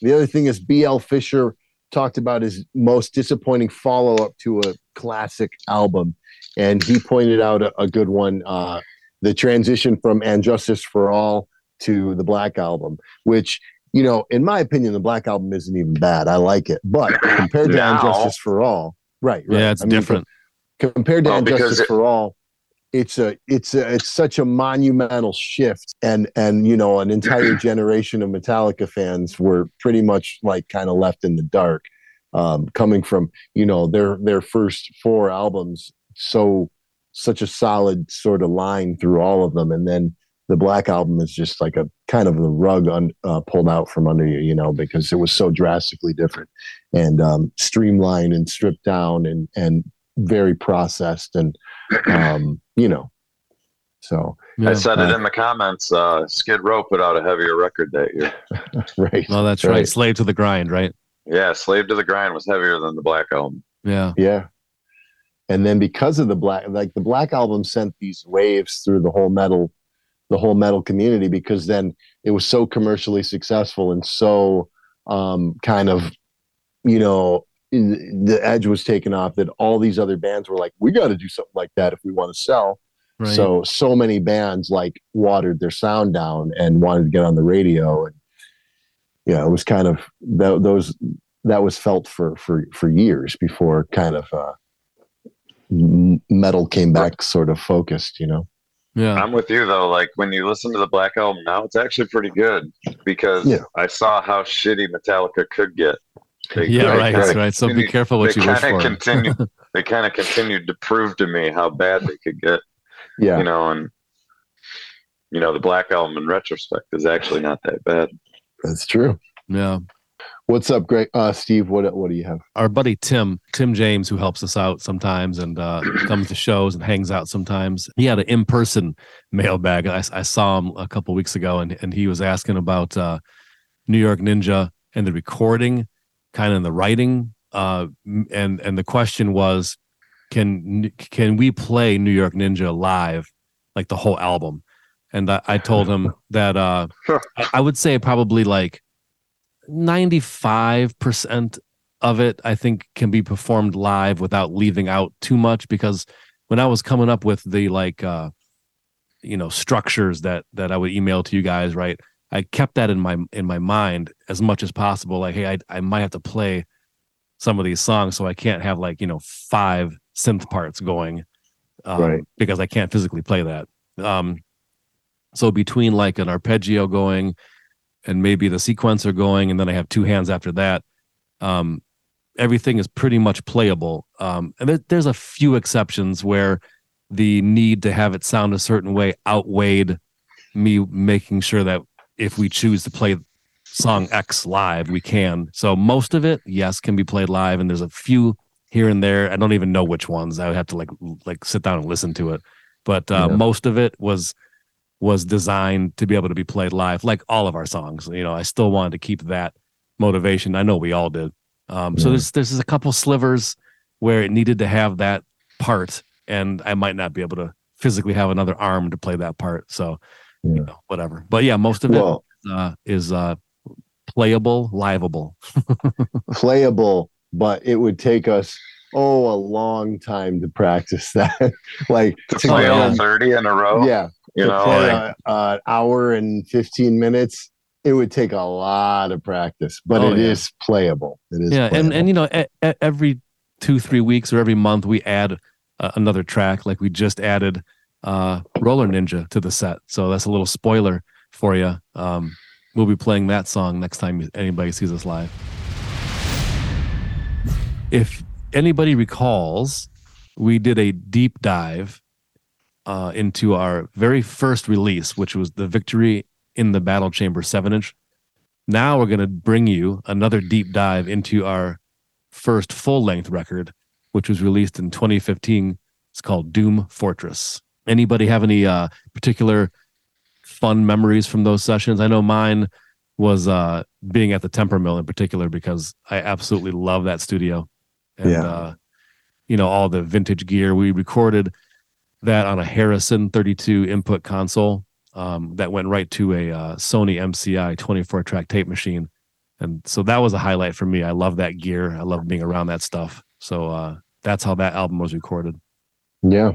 the other thing is BL Fisher talked about his most disappointing follow up to a classic album. And he pointed out a, a good one uh, the transition from And Justice for All to the Black Album, which, you know, in my opinion, the Black Album isn't even bad. I like it. But compared to And Justice for All, right. right. Yeah, it's I mean, different. compared to Oh, And Justice it- for All, it's a it's a it's such a monumental shift. And and you know an entire *clears throat* generation of Metallica fans were pretty much like kind of left in the dark um coming from you know their their first four albums so such a solid sort of line through all of them. And then the black album is just like a kind of the rug un, uh, pulled out from under you you know because it was so drastically different and um streamlined and stripped down and and very processed and um, you know. So Yeah. I said it Uh, in the comments. Uh, Skid Row put out a heavier record that year. *laughs* right, Well, that's right. Right. Slave to the grind, right? Yeah, Slave to the Grind was heavier than the Black Album. Yeah. yeah. And then because of the black, like the black album sent these waves through the whole metal, the whole metal community because then it was so commercially successful and so um, kind of, you know, in- the edge was taken off that all these other bands were like, we got to do something like that if we want to sell. Right. So so many bands like watered their sound down and wanted to get on the radio, and yeah, it was kind of tho- those that was felt for for for years before kind of uh, metal came back sort of focused. You know, yeah. I'm with you though. Like when you listen to the Black Album now, it's actually pretty good because Yeah. I saw how shitty Metallica could get. They- Yeah, they right. kinda right. So be careful what you wish kind for. of continued. *laughs* they kind of continued to prove to me how bad they could get. yeah, You know, and you know the Black Album in retrospect is actually not that bad. that's true. yeah. What's up, Greg? Uh, Steve, what what do you have? Our buddy Tim, Tim James, who helps us out sometimes and uh, *clears throat* comes to shows and hangs out sometimes. He had an in-person mailbag. I, I saw him a couple weeks ago, and, and he was asking about uh, New York Ninja and the recording, kind of the writing. Uh, and and the question was, can can we play New York Ninja live, like the whole album? And I, I told him *laughs* that uh, I, I would say probably like 95% of it i think can be performed live without leaving out too much because when i was coming up with the like uh you know structures that that i would email to you guys right i kept that in my in my mind as much as possible like hey i, I might have to play some of these songs so i can't have like you know five synth parts going um, Right. because i can't physically play that um so between like an arpeggio going and maybe the sequencer going and then i have two hands after that um everything is pretty much playable um and there, there's a few exceptions where the need to have it sound a certain way outweighed me making sure that if we choose to play song x live we can so most of it yes can be played live and there's a few here and there i don't even know which ones i would have to like like sit down and listen to it but uh, Yeah. most of it was was designed to be able to be played live, like all of our songs. You know, I still wanted to keep that motivation. I know we all did. Um, So Yeah. there's there's a couple slivers where it needed to have that part, and I might not be able to physically have another arm to play that part. So Yeah. you know, whatever. But yeah, most of it Well, uh, is uh, playable, liveable. *laughs* playable, but it would take us oh a long time to practice *laughs* that. like To to play all thirty in a row. yeah, you to know, play like, a, a hour and 15 minutes it would take a lot of practice but Oh, it is yeah. playable it is yeah, and playable. and you know, e- every two three weeks or every month we add uh, another track. Like we just added uh, Roller Ninja to the set, so that's a little spoiler for you. Um, we'll be playing that song next time anybody sees us live. If anybody recalls, we did a deep dive uh, into our very first release, which was the Victory in the Battle Chamber 7 inch. Now we're going to bring you another deep dive into our first full length record, which was released in 2015 It's called Doom Fortress. Anybody have any uh, particular fun memories from those sessions? I know mine was uh, being at the Temper Mill in particular because I absolutely love that studio. And, Yeah. uh, you know, all the vintage gear. We recorded that on a Harrison 32 input console um, that went right to a uh, Sony MCI 24 track tape machine. And so that was a highlight for me. I love that gear. I love being around that stuff. So uh, that's how that album was recorded. Yeah.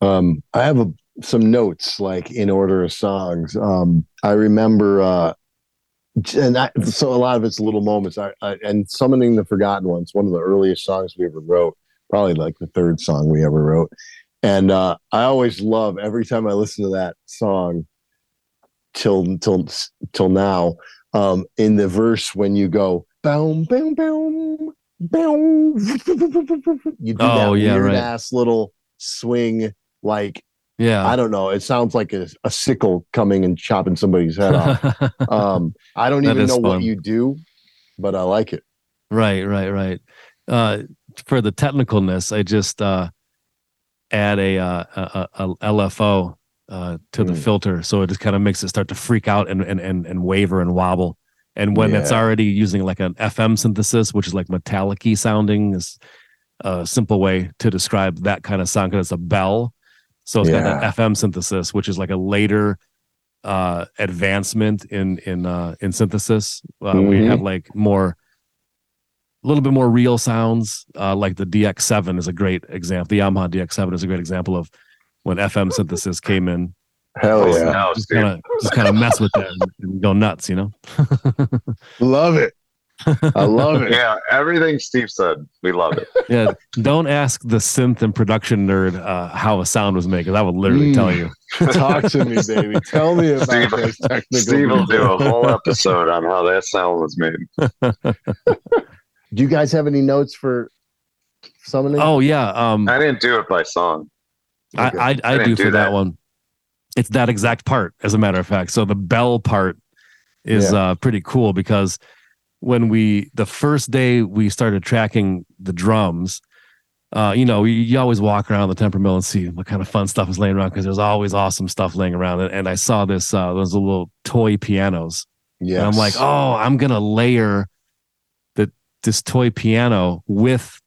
Um, I have a, some notes like in order of songs. Um, I remember, uh, and I, so a lot of it's little moments. I, I and summoning the forgotten ones. One of the earliest songs we ever wrote. Probably like the third song we ever wrote. And uh, I always love every time I listen to that song till till till now. Um, in the verse when you go boom boom boom boom, *laughs* you do Oh, that yeah, weird right. ass little swing like Yeah. I don't know. It sounds like a, a sickle coming and chopping somebody's head off. *laughs* Um, I don't even know what you do, but I like it. Right, right, right. Uh, for the technicalness, I just uh, add a, uh, a, a, LFO uh, to the Mm. filter, so it just kind of makes it start to freak out and and and, and waver and wobble. And when it's already using like an FM synthesis, which is like metallic-y sounding, is a simple way to describe that kind of sound because it's a bell. So it's got Yeah. that FM synthesis, which is like a later uh, advancement in in uh, in synthesis. Uh, We Mhm. have like more a little bit more real sounds uh, like the dx7 is a great example the yamaha dx7 is a great example of when fm synthesis came in Hell yeah. just kind of just kind of mess with that and, and go nuts you know *laughs* Love it. I love it. Yeah, everything Steve said, we love it. yeah don't ask the synth and production nerd uh, how a sound was made 'cause i will literally Mm. tell you *laughs* Talk to me, baby. Tell me about Steve- those technical. *laughs* Steve will do a whole episode on how that sound was made. *laughs* Do you guys have any notes for summoning? oh yeah um I didn't do it by song. Okay. I, I, I, I do for do that. that. one. It's that exact part, as a matter of fact. So the bell part is uh, pretty cool because when we the first day we started tracking the drums, uh, you know, you, you always walk around the temper mill and see what kind of fun stuff is laying around because there's always awesome stuff laying around. And, and I saw this uh, those little toy pianos, Yeah, I'm like, oh, I'm gonna layer the this toy piano with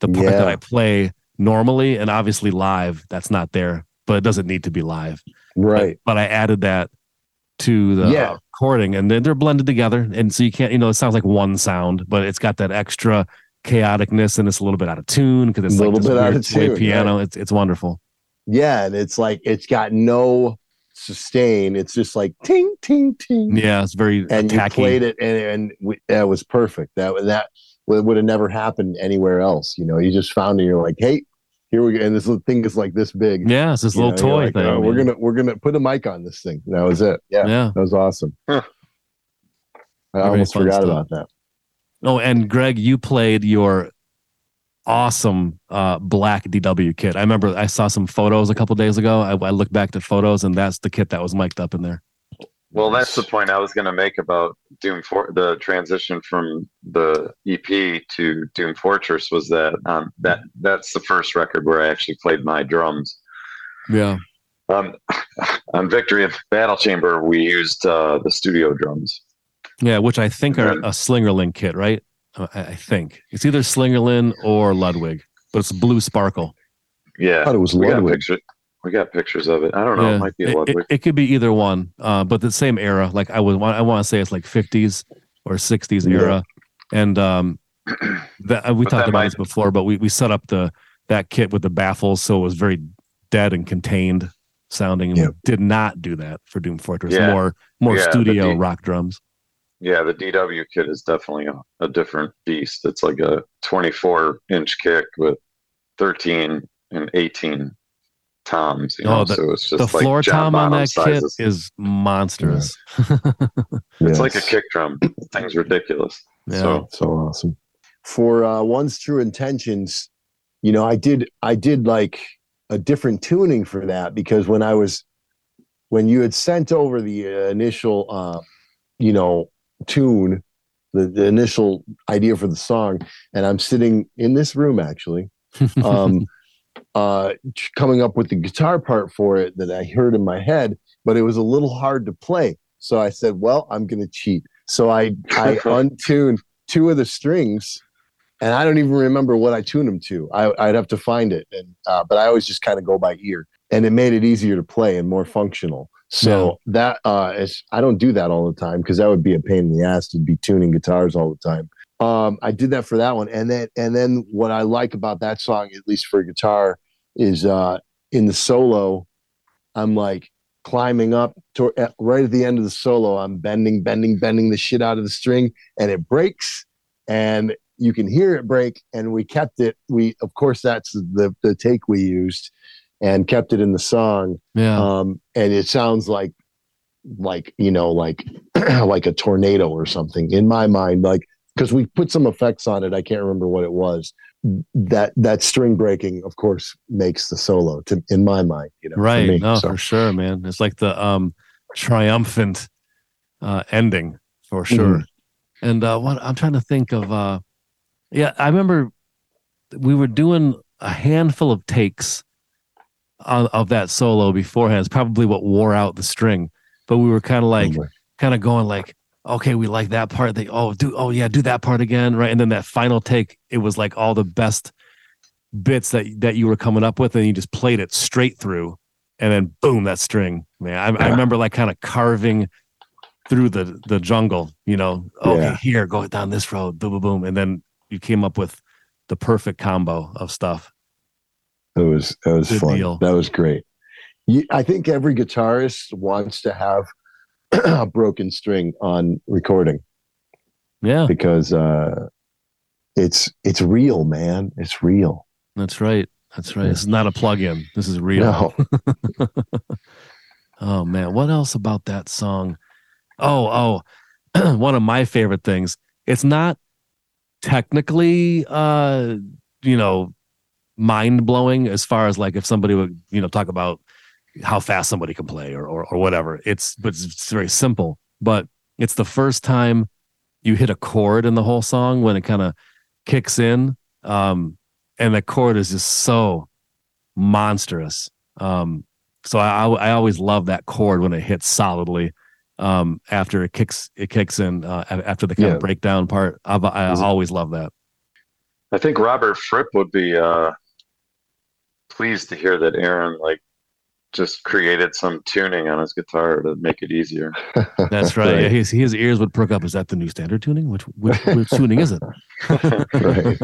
the part that I play normally, and obviously live. That's not there, but it doesn't need to be live. right. But, but I added that to the Yeah. Recording, and then they're blended together, and so you can't, you know, it sounds like one sound, but it's got that extra chaoticness, and it's a little bit out of tune because it's A little this bit out of tune, piano. It's it's wonderful. Yeah, and it's like it's got no sustain. It's just like ting ting ting. Yeah, it's very and you played it, and, and we, that was perfect. That that would, would have never happened anywhere else. You know, you just found it. You're like, hey, here we go. And this little thing is like this big. Yeah, it's this You little know, toy like, thing. "Oh, we're gonna we're gonna put a mic on this thing. That was it. Yeah, yeah. that was awesome. Huh. I Very almost forgot stuff. about that. Oh, and Greg, you played your awesome uh, black DW kit. I remember I saw some photos a couple days ago. I, I looked back to photos, and that's the kit that was mic'd up in there. Well, that's the point I was going to make about Doom for the transition from the EP to Doom Fortress was that um, that that's the first record where I actually played my drums. Yeah. Um, *laughs* on Victory of Battle Chamber, we used uh, the studio drums. Yeah, which I think are a Slingerland kit, right? Uh, I, I think it's either Slingerland or Ludwig, but it's blue sparkle. Yeah, I thought it was we got Ludwig. We got pictures of it. I don't know. Yeah, It might be it, it- it could be either one, uh, but the same era. Like I would, want, I want to say it's like 50s or 60s Yeah. era, and um, *clears throat* that uh, we But talked that about might- this before, but we we set up the that kit with the baffles, so it was very dead and contained sounding, Yeah. did not do that for Doom Fortress. Yeah. More more studio D- rock drums. Yeah, the DW kit is definitely a, a different beast. It's like a 24 inch kick with 13 and 18 toms. You Oh, know, the- so it's just The floor John tom on Bonham that sizes. kit is monstrous. *laughs* It's like a kick drum. The thing's ridiculous. Yeah. So so awesome for uh one's true intentions you know i did i did like a different tuning for that because when i was when you had sent over the uh, initial uh you know tune the, the initial idea for the song and i'm sitting in this room actually *laughs* um uh, coming up with the guitar part for it that I heard in my head, but it was a little hard to play. So I said, "Well, I'm going to cheat." So I I *laughs* untuned two of the strings, and I don't even remember what I tuned them to. I, I'd have to find it, and uh, but I always just kind of go by ear, and it made it easier to play and more functional. So that uh, is I don't do that all the time because that would be a pain in the ass to be tuning guitars all the time. Um, I did that for that one, and then and then what I like about that song, at least for guitar, is uh, in the solo, I'm like climbing up to, at, right at the end of the solo. I'm bending, bending, bending the shit out of the string, and it breaks, and you can hear it break. And we kept it. We of course that's the the take we used, and kept it in the song. Yeah. Um, and it sounds like like you know like *clears throat* like a tornado or something in my mind like because we put some effects on it i can't remember what it was that that string breaking of course makes the solo to in my mind you know for right. me. no, So, for sure, man. It's like the um triumphant uh ending for sure. Mm-hmm. And uh what I'm trying to think of uh yeah, I remember we were doing a handful of takes of, of that solo beforehand. It's probably what wore out the string. But we were kind of like Probably. kind of going like okay we like that part they oh do oh yeah do that part again right and then that final take it was like all the best bits that that you were coming up with and you just played it straight through and then boom that string man i, I remember like kind of carving through the the jungle you know okay Yeah. here go down this road boom boom boom and then you came up with the perfect combo of stuff That was that was Good fun. deal. That was great. You, I think every guitarist wants to have a *clears throat* broken string on recording. Yeah. Because uh, it's it's real, man. It's real. that's right. That's right. This is not a plug-in. This is real. No, *laughs* Oh man, what else about that song? Oh, oh, *clears throat* one of my favorite things. It's not technically uh, you know, mind-blowing as far as like if somebody would, you know, talk about how fast somebody can play or or, or whatever. It's but it's very simple. But it's the first time you hit a chord in the whole song when it kind of kicks in. Um, and the chord is just so monstrous. Um, so I, I always love that chord when it hits solidly um after it kicks it kicks in uh, after the kind Yeah. of breakdown part I've, I Is it- always love that I think Robert Fripp would be uh, pleased to hear that Aaron like just created some tuning on his guitar to make it easier. that's *laughs* right, Yeah, his his ears would perk up is that the new standard tuning which which, which tuning is it *laughs* right.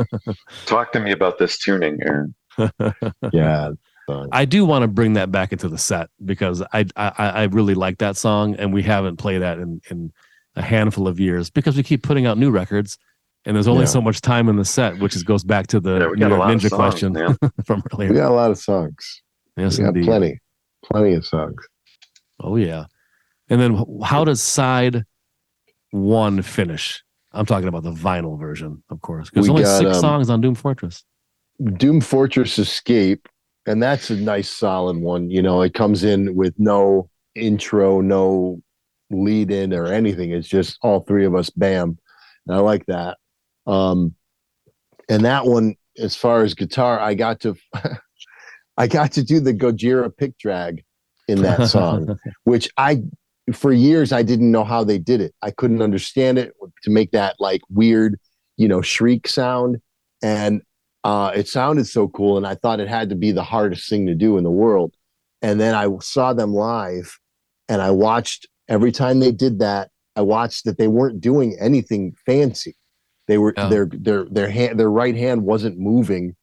Talk to me about this tuning, Aaron. *laughs* Yeah. So, I do want to bring that back into the set because I I, I really like that song and we haven't played that in in a handful of years because we keep putting out new records and there's only Yeah. so much time in the set which is goes back to the Yeah, we New got a York lot of Ninja songs, question man. from we earlier. got a lot of songs. Yes, we got indeed. plenty, plenty of songs. Oh yeah. And then how does side one finish? I'm talking about the vinyl version, of course. Because only got, six um, songs on Doom Fortress. Doom Fortress Escape, and that's a nice solid one. You know, it comes in with no intro, no lead in or anything. It's just all three of us, bam. And I like that. Um, and that one, as far as guitar, I got to, *laughs* I got to do the Gojira pick drag in that song, *laughs* which I, for years, I didn't know how they did it. I couldn't understand it to make that like weird, you know, shriek sound. And uh, it sounded so cool, and I thought it had to be the hardest thing to do in the world. And then I saw them live, and I watched every time they did that. I watched that they weren't doing anything fancy. They were Yeah. their their their hand their right hand wasn't moving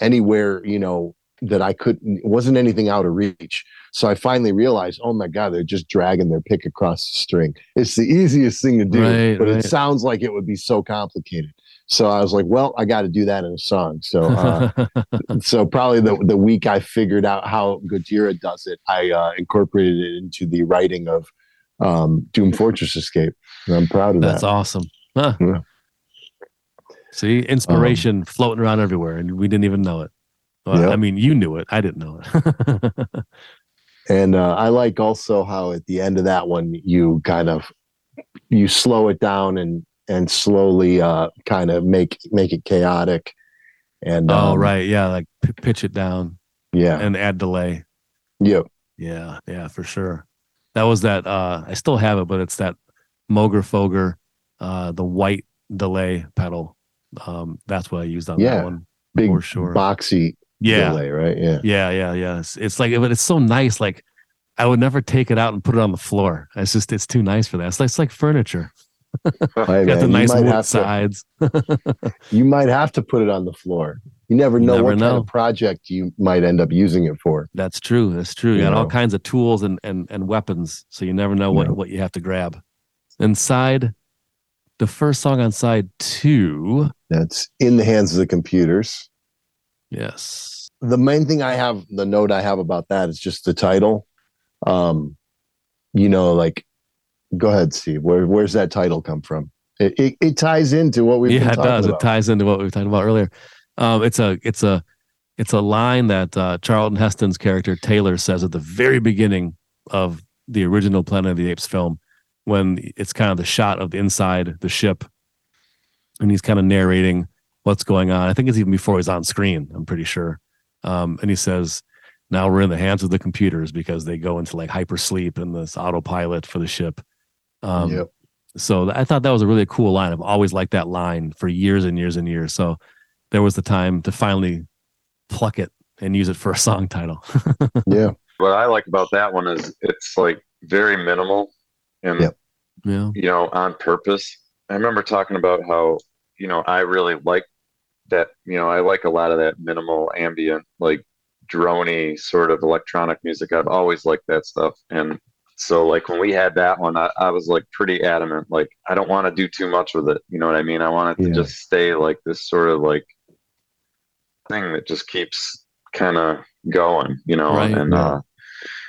anywhere. You know that I couldn't it wasn't anything out of reach. So I finally realized, oh my god, they're just dragging their pick across the string. It's the easiest thing to do, Right, but right. it sounds like it would be so complicated. So I was like, well, I got to do that in a song. So, uh, *laughs* so probably the the week I figured out how Gojira does it, I uh, incorporated it into the writing of um, Doom Fortress Escape. And I'm proud of That's that. That's awesome. Huh. Yeah. See, inspiration floating around everywhere, and we didn't even know it. Well, Yep. I mean, you knew it. I didn't know it. *laughs* And uh, I like also how at the end of that one, you kind of you slow it down and and slowly uh, kind of make make it chaotic And oh, um, right. Yeah. Like p- pitch it down yeah, and add delay. yep, Yeah. Yeah, for sure. That was that. Uh, I still have it, but it's that Moogerfooger, uh, the white delay pedal. Um, that's what I used on Yeah. that one. big For sure. boxy Yeah. delay, right? Yeah, Yeah, yeah, yeah. It's, it's like, but it's so nice. Like, I would never take it out and put it on the floor. It's just, it's too nice for that. It's like, it's like furniture. *laughs* Hey, Got the nice wood have to- sides. *laughs* you might have to put it on the floor. You never You know never what kind of project you might end up using it for. That's true. That's true. You You got all kinds of tools and, and, and weapons. So you never know what, what you have to grab. And side, the first song on side two. That's in the hands of the computers. Yes. The main thing I have, the note I have about that is just the title. Um, you know, like, go ahead, Steve. Where where's that title come from? It it, it ties into what we've been yeah, it does. about. It ties into what we were talking about earlier. Um, it's a it's a it's a line that uh, Charlton Heston's character Taylor says at the very beginning of the original Planet of the Apes film, when it's kind of the shot of the inside the ship, and he's kind of narrating what's going on. I think it's even before he's on screen. I'm pretty sure. Um, and he says, "Now we're in the hands of the computers because they go into like hypersleep and this autopilot for the ship." Um, Yep. so I thought that was a really cool line. I've always liked that line for years and years and years. So there was the time to finally pluck it and use it for a song title. *laughs* Yeah. What I like about that one is it's like very minimal and Yep. yeah. you know on purpose. I remember talking about how you know I really like that. You know I like a lot of that minimal ambient like drony sort of electronic music. I've always liked that stuff and. So like when we had that one, I, I was like pretty adamant. Like I don't want to do too much with it. You know what I mean? I want it to Yeah. just stay like this sort of like thing that just keeps kind of going. You know, Right, and uh,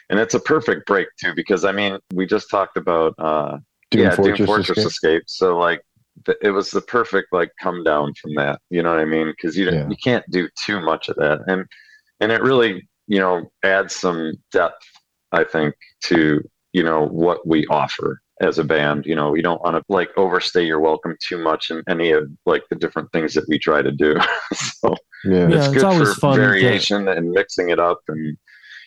and it's a perfect break too because I mean we just talked about uh, Doom yeah Fortress Doom Fortress Escape. Escape. So like it was the perfect like come down from that. You know what I mean? Because you Yeah. you can't do too much of that, and and it really you know adds some depth. I think to you know what we offer as a band. You know we don't want to like overstay your welcome too much in any of like the different things that we try to do. *laughs* so Yeah. Yeah, it's it's good always for fun to- variation and mixing it up and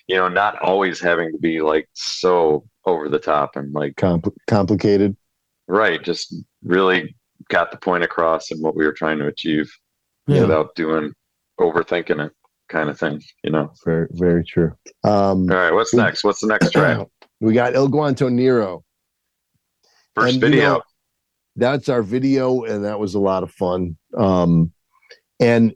you know not always having to be like so over the top and like Compl- complicated. right just really got the point across and what we were trying to achieve Yeah. without doing overthinking it kind of thing you know Very, very true. Um, all right what's next what's the next *clears throat* track we got Il Guanto Nero. first And, you video know, that's our video, and that was a lot of fun. Um, and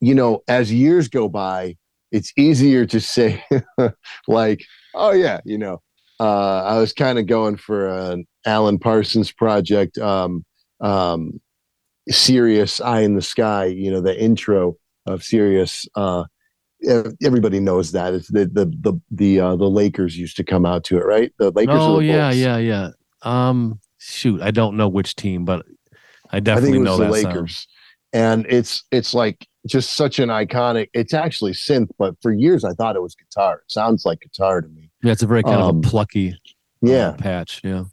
you know, as years go by, it's easier to say, *laughs* like, "Oh yeah," you know. Uh, I was kind of going for an Alan Parsons project, um, um, Sirius Eye in the Sky. You know, the intro of Sirius. Uh, everybody knows that it's the the the the uh, the Lakers used to come out to it, right? The Lakers. Oh the yeah, yeah, yeah. Um, shoot, I don't know which team, but I I definitely it was know the Lakers. sound. And it's it's like just such an iconic. It's actually synth, but for years I thought it was guitar. It sounds like guitar to me. Yeah, it's a very kind Um, of a plucky uh, Yeah. patch. Yeah.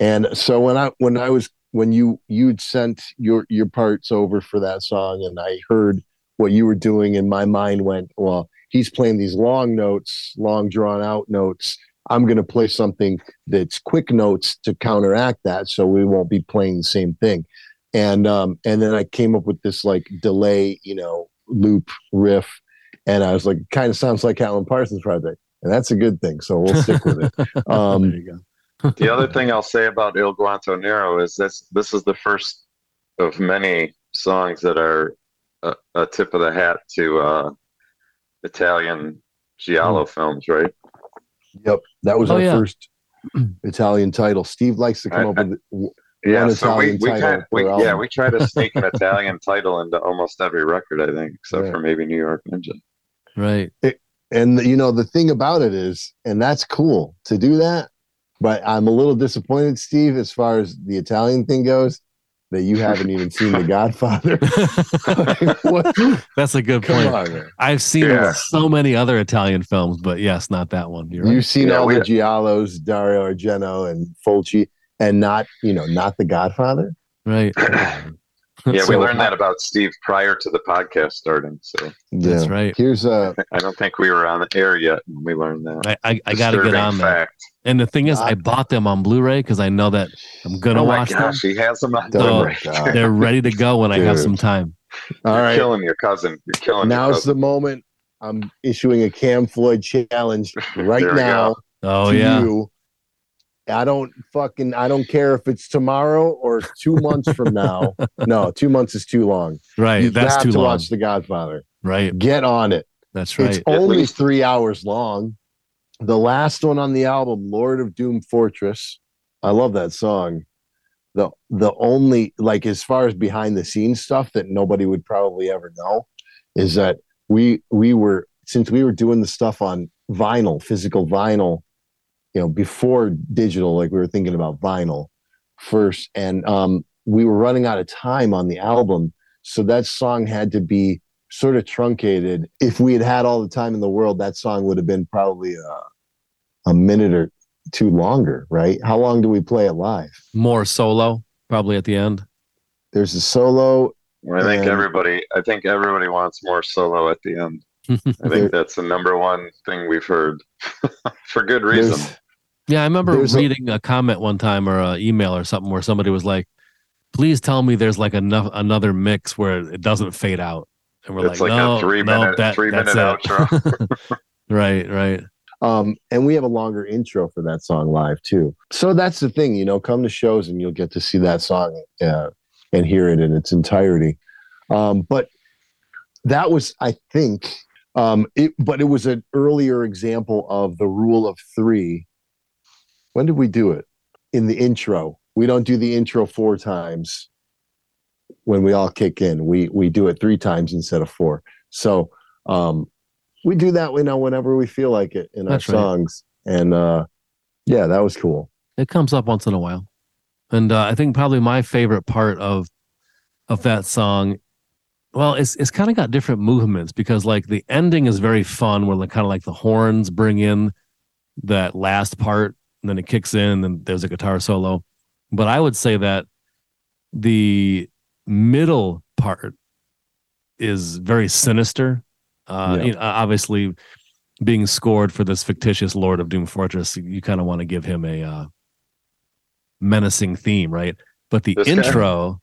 And so when I when I was when you you'd sent your your parts over for that song, and I heard what you were doing, and my mind went, well, he's playing these long notes, long drawn out notes. I'm going to play something that's quick notes to counteract that, so we won't be playing the same thing. And um, and then I came up with this like delay, you know, loop riff, and I was like, kind of sounds like Alan Parsons project, and that's a good thing. So we'll stick with it. *laughs* there Um, you go. The other thing i'll say about il guanto nero is this this is the first of many songs that are a, a tip of the hat to uh italian giallo films right Yep, that was Oh, our yeah. first Italian title. Steve likes to come I- up with w- Yeah, so we, Italian we title kind we, yeah we try to *laughs* sneak an Italian title into almost every record, I think, except Yeah. for maybe New York Ninja. Right. and you know the thing about it is, and that's cool to do that. But I'm a little disappointed, Steve, as far as the Italian thing goes, that you haven't even seen The Godfather. what? *laughs* That's a good Come point. on. I've seen Yeah. so many other Italian films, but yes, not that one. You're right. You've seen Yeah, all we- the Giallos, Dario Argento, and Fulci, and not you know not The Godfather. right. Yeah, we learned that about Steve prior to the podcast starting. So That's right. Here's a. I don't think we were on the air yet when we learned that. I I, I got to get Disturbing on that. Fact. And the thing is, I bought them on Blu-ray because I know that I'm gonna Oh my watch gosh, he has them on Oh Blu-ray. my God. them. They're ready to go when I have some time. all You're right. killing your cousin. You're killing your Now's cousin. the moment. I'm issuing a Cam Floyd challenge *laughs* right There we now Oh to yeah. you. I don't fucking I don't care if it's tomorrow or two months from now. *laughs* No, two months is too long. Right. you That's have too to long. watch The Godfather. Right. Get on it. That's right. It's only least- three hours long. The last one on the album, Lord of Doom Fortress. I love that song. The the only like as far as behind the scenes stuff that nobody would probably ever know is that we we were since we were doing the stuff on vinyl, physical vinyl, you know, before digital, like we were thinking about vinyl first, and um, we were running out of time on the album, so that song had to be sort of truncated. If we had had all the time in the world, that song would have been probably a, a minute or two longer, right? How long do we play it live? More solo, probably at the end. There's a solo. I think and- everybody. I think everybody wants more solo at the end. I There- think that's the number one thing we've heard *laughs* for good reason. There's, Yeah, I remember There's a- reading a, comment one time or an email or something where somebody was like, "Please tell me there's like enough another mix where it doesn't fade out." And we're it's like, like, "No, a three no, minute that, three that's minute it." outro. *laughs* *laughs* right, right. Um, and we have a longer intro for that song live too. So that's the thing, you know, come to shows and you'll get to see that song uh, and hear it in its entirety. Um, but that was, I think, um, it, but it was an earlier example of the rule of three. When did we do it? In the intro. We don't do the intro four times when we all kick in. We we do it three times instead of four. So um, we do that, you know, whenever we feel like it in That's our right. songs. And uh, yeah, that was cool. It comes up once in a while, and uh, I think probably my favorite part of of that song. Well, it's it's kind of got different movements because like the ending is very fun, where like kind of like the horns bring in that last part, and then it kicks in, and then there's a guitar solo. But I would say that the middle part is very sinister. Uh, Yeah. you know, obviously, being scored for this fictitious Lord of Doom Fortress, you kind of want to give him a uh, menacing theme, right? But the This guy? intro,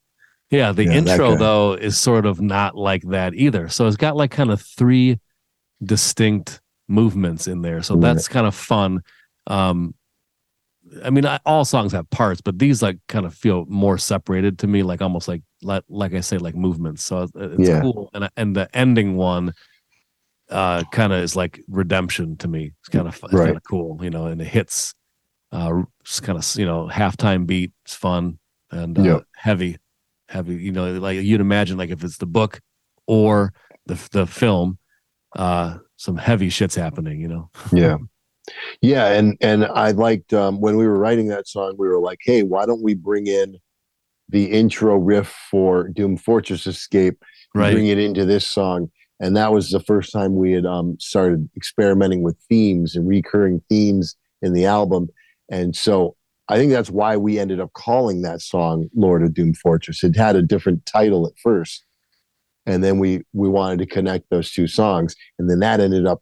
yeah, the Yeah, intro though is sort of not like that either. So it's got like kind of three distinct movements in there. So Right. that's kind of fun. Um, I mean, I, all songs have parts, but these like kind of feel more separated to me, like almost like like, like I say, like movements. So it's, it's Yeah. cool. And and the ending one, uh, kind of is like redemption to me. It's kind of Right. kind of cool, you know. And it hits, uh, it's kind of you know halftime beat. It's fun and uh, Yep. heavy, heavy. You know, like you'd imagine, like if it's the book or the the film, uh, some heavy shit's happening. You know. *laughs* Yeah. Yeah. And and I liked um, when we were writing that song, we were like, hey, why don't we bring in the intro riff for Doom Fortress Escape Right. bring it into this song. And that was the first time we had um, started experimenting with themes and recurring themes in the album. And so I think that's why we ended up calling that song Lord of Doom Fortress. It had a different title at first. And then we we wanted to connect those two songs. And then that ended up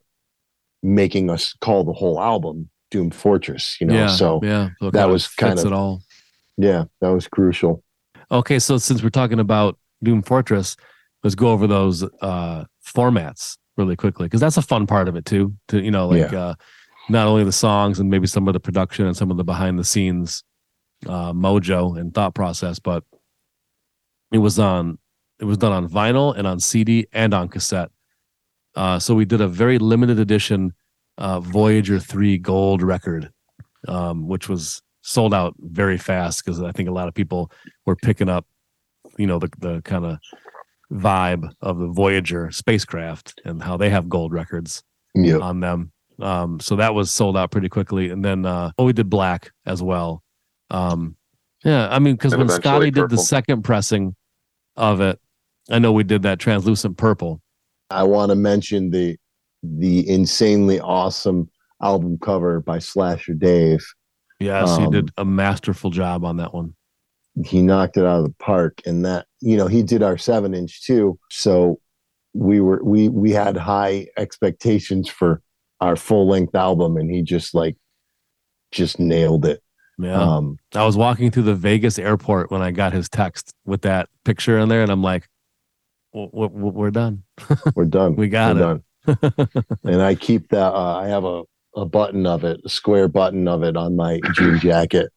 making us call the whole album Doom Fortress, you know. yeah. so yeah. So that was kind of- it all. yeah, that was crucial. Okay, so since we're talking about Doom Fortress, let's go over those uh formats really quickly because that's a fun part of it too. To you know, like uh not only the songs and maybe some of the production and some of the behind the scenes uh mojo and thought process, but it was on it was done on vinyl and on CD and on cassette. Uh so we did a very limited edition uh Voyager 3 gold record um which was sold out very fast because I think a lot of people were picking up, you know, the the kind of vibe of the Voyager spacecraft and how they have gold records Yeah. on them. Um, so that was sold out pretty quickly. And then uh, oh, we did black as well. Um, yeah, I mean, because when Scotty did the second pressing of it, I know we did that translucent purple. I want to mention the the insanely awesome album cover by Slasher Dave. Yes, he Um, did a masterful job on that one. He knocked it out of the park, and that you know, he did our seven inch too. So we were we we had high expectations for our full length album, and he just like just nailed it. Yeah. Um, I was walking through the Vegas airport when I got his text with that picture in there, and I'm like, "W- w- "We're done. *laughs* we're done. We got We're it." done. *laughs* and I keep that. Uh, I have a a button of it, a square button of it on my jean jacket.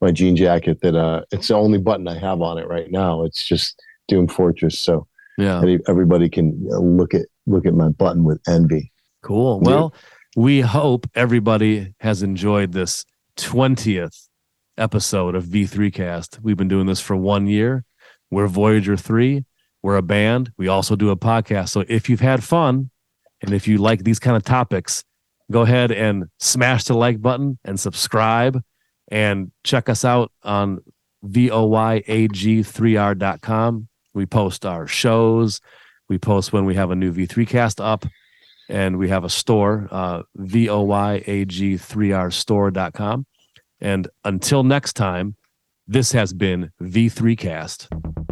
My jean jacket that uh, it's the only button I have on it right now. It's just Doom Fortress, so Yeah. everybody can look at look at my button with envy. Cool. Yeah. Well, we hope everybody has enjoyed this 20th episode of V3 Cast. We've been doing this for one year. We're Voyager 3. We're a band. We also do a podcast. So if you've had fun and if you like these kind of topics, go ahead and smash the like button and subscribe and check us out on voyag3r.com. We post our shows. We post when we have a new V3 cast up and we have a store, uh, voyag3rstore.com. And until next time, this has been V3Cast.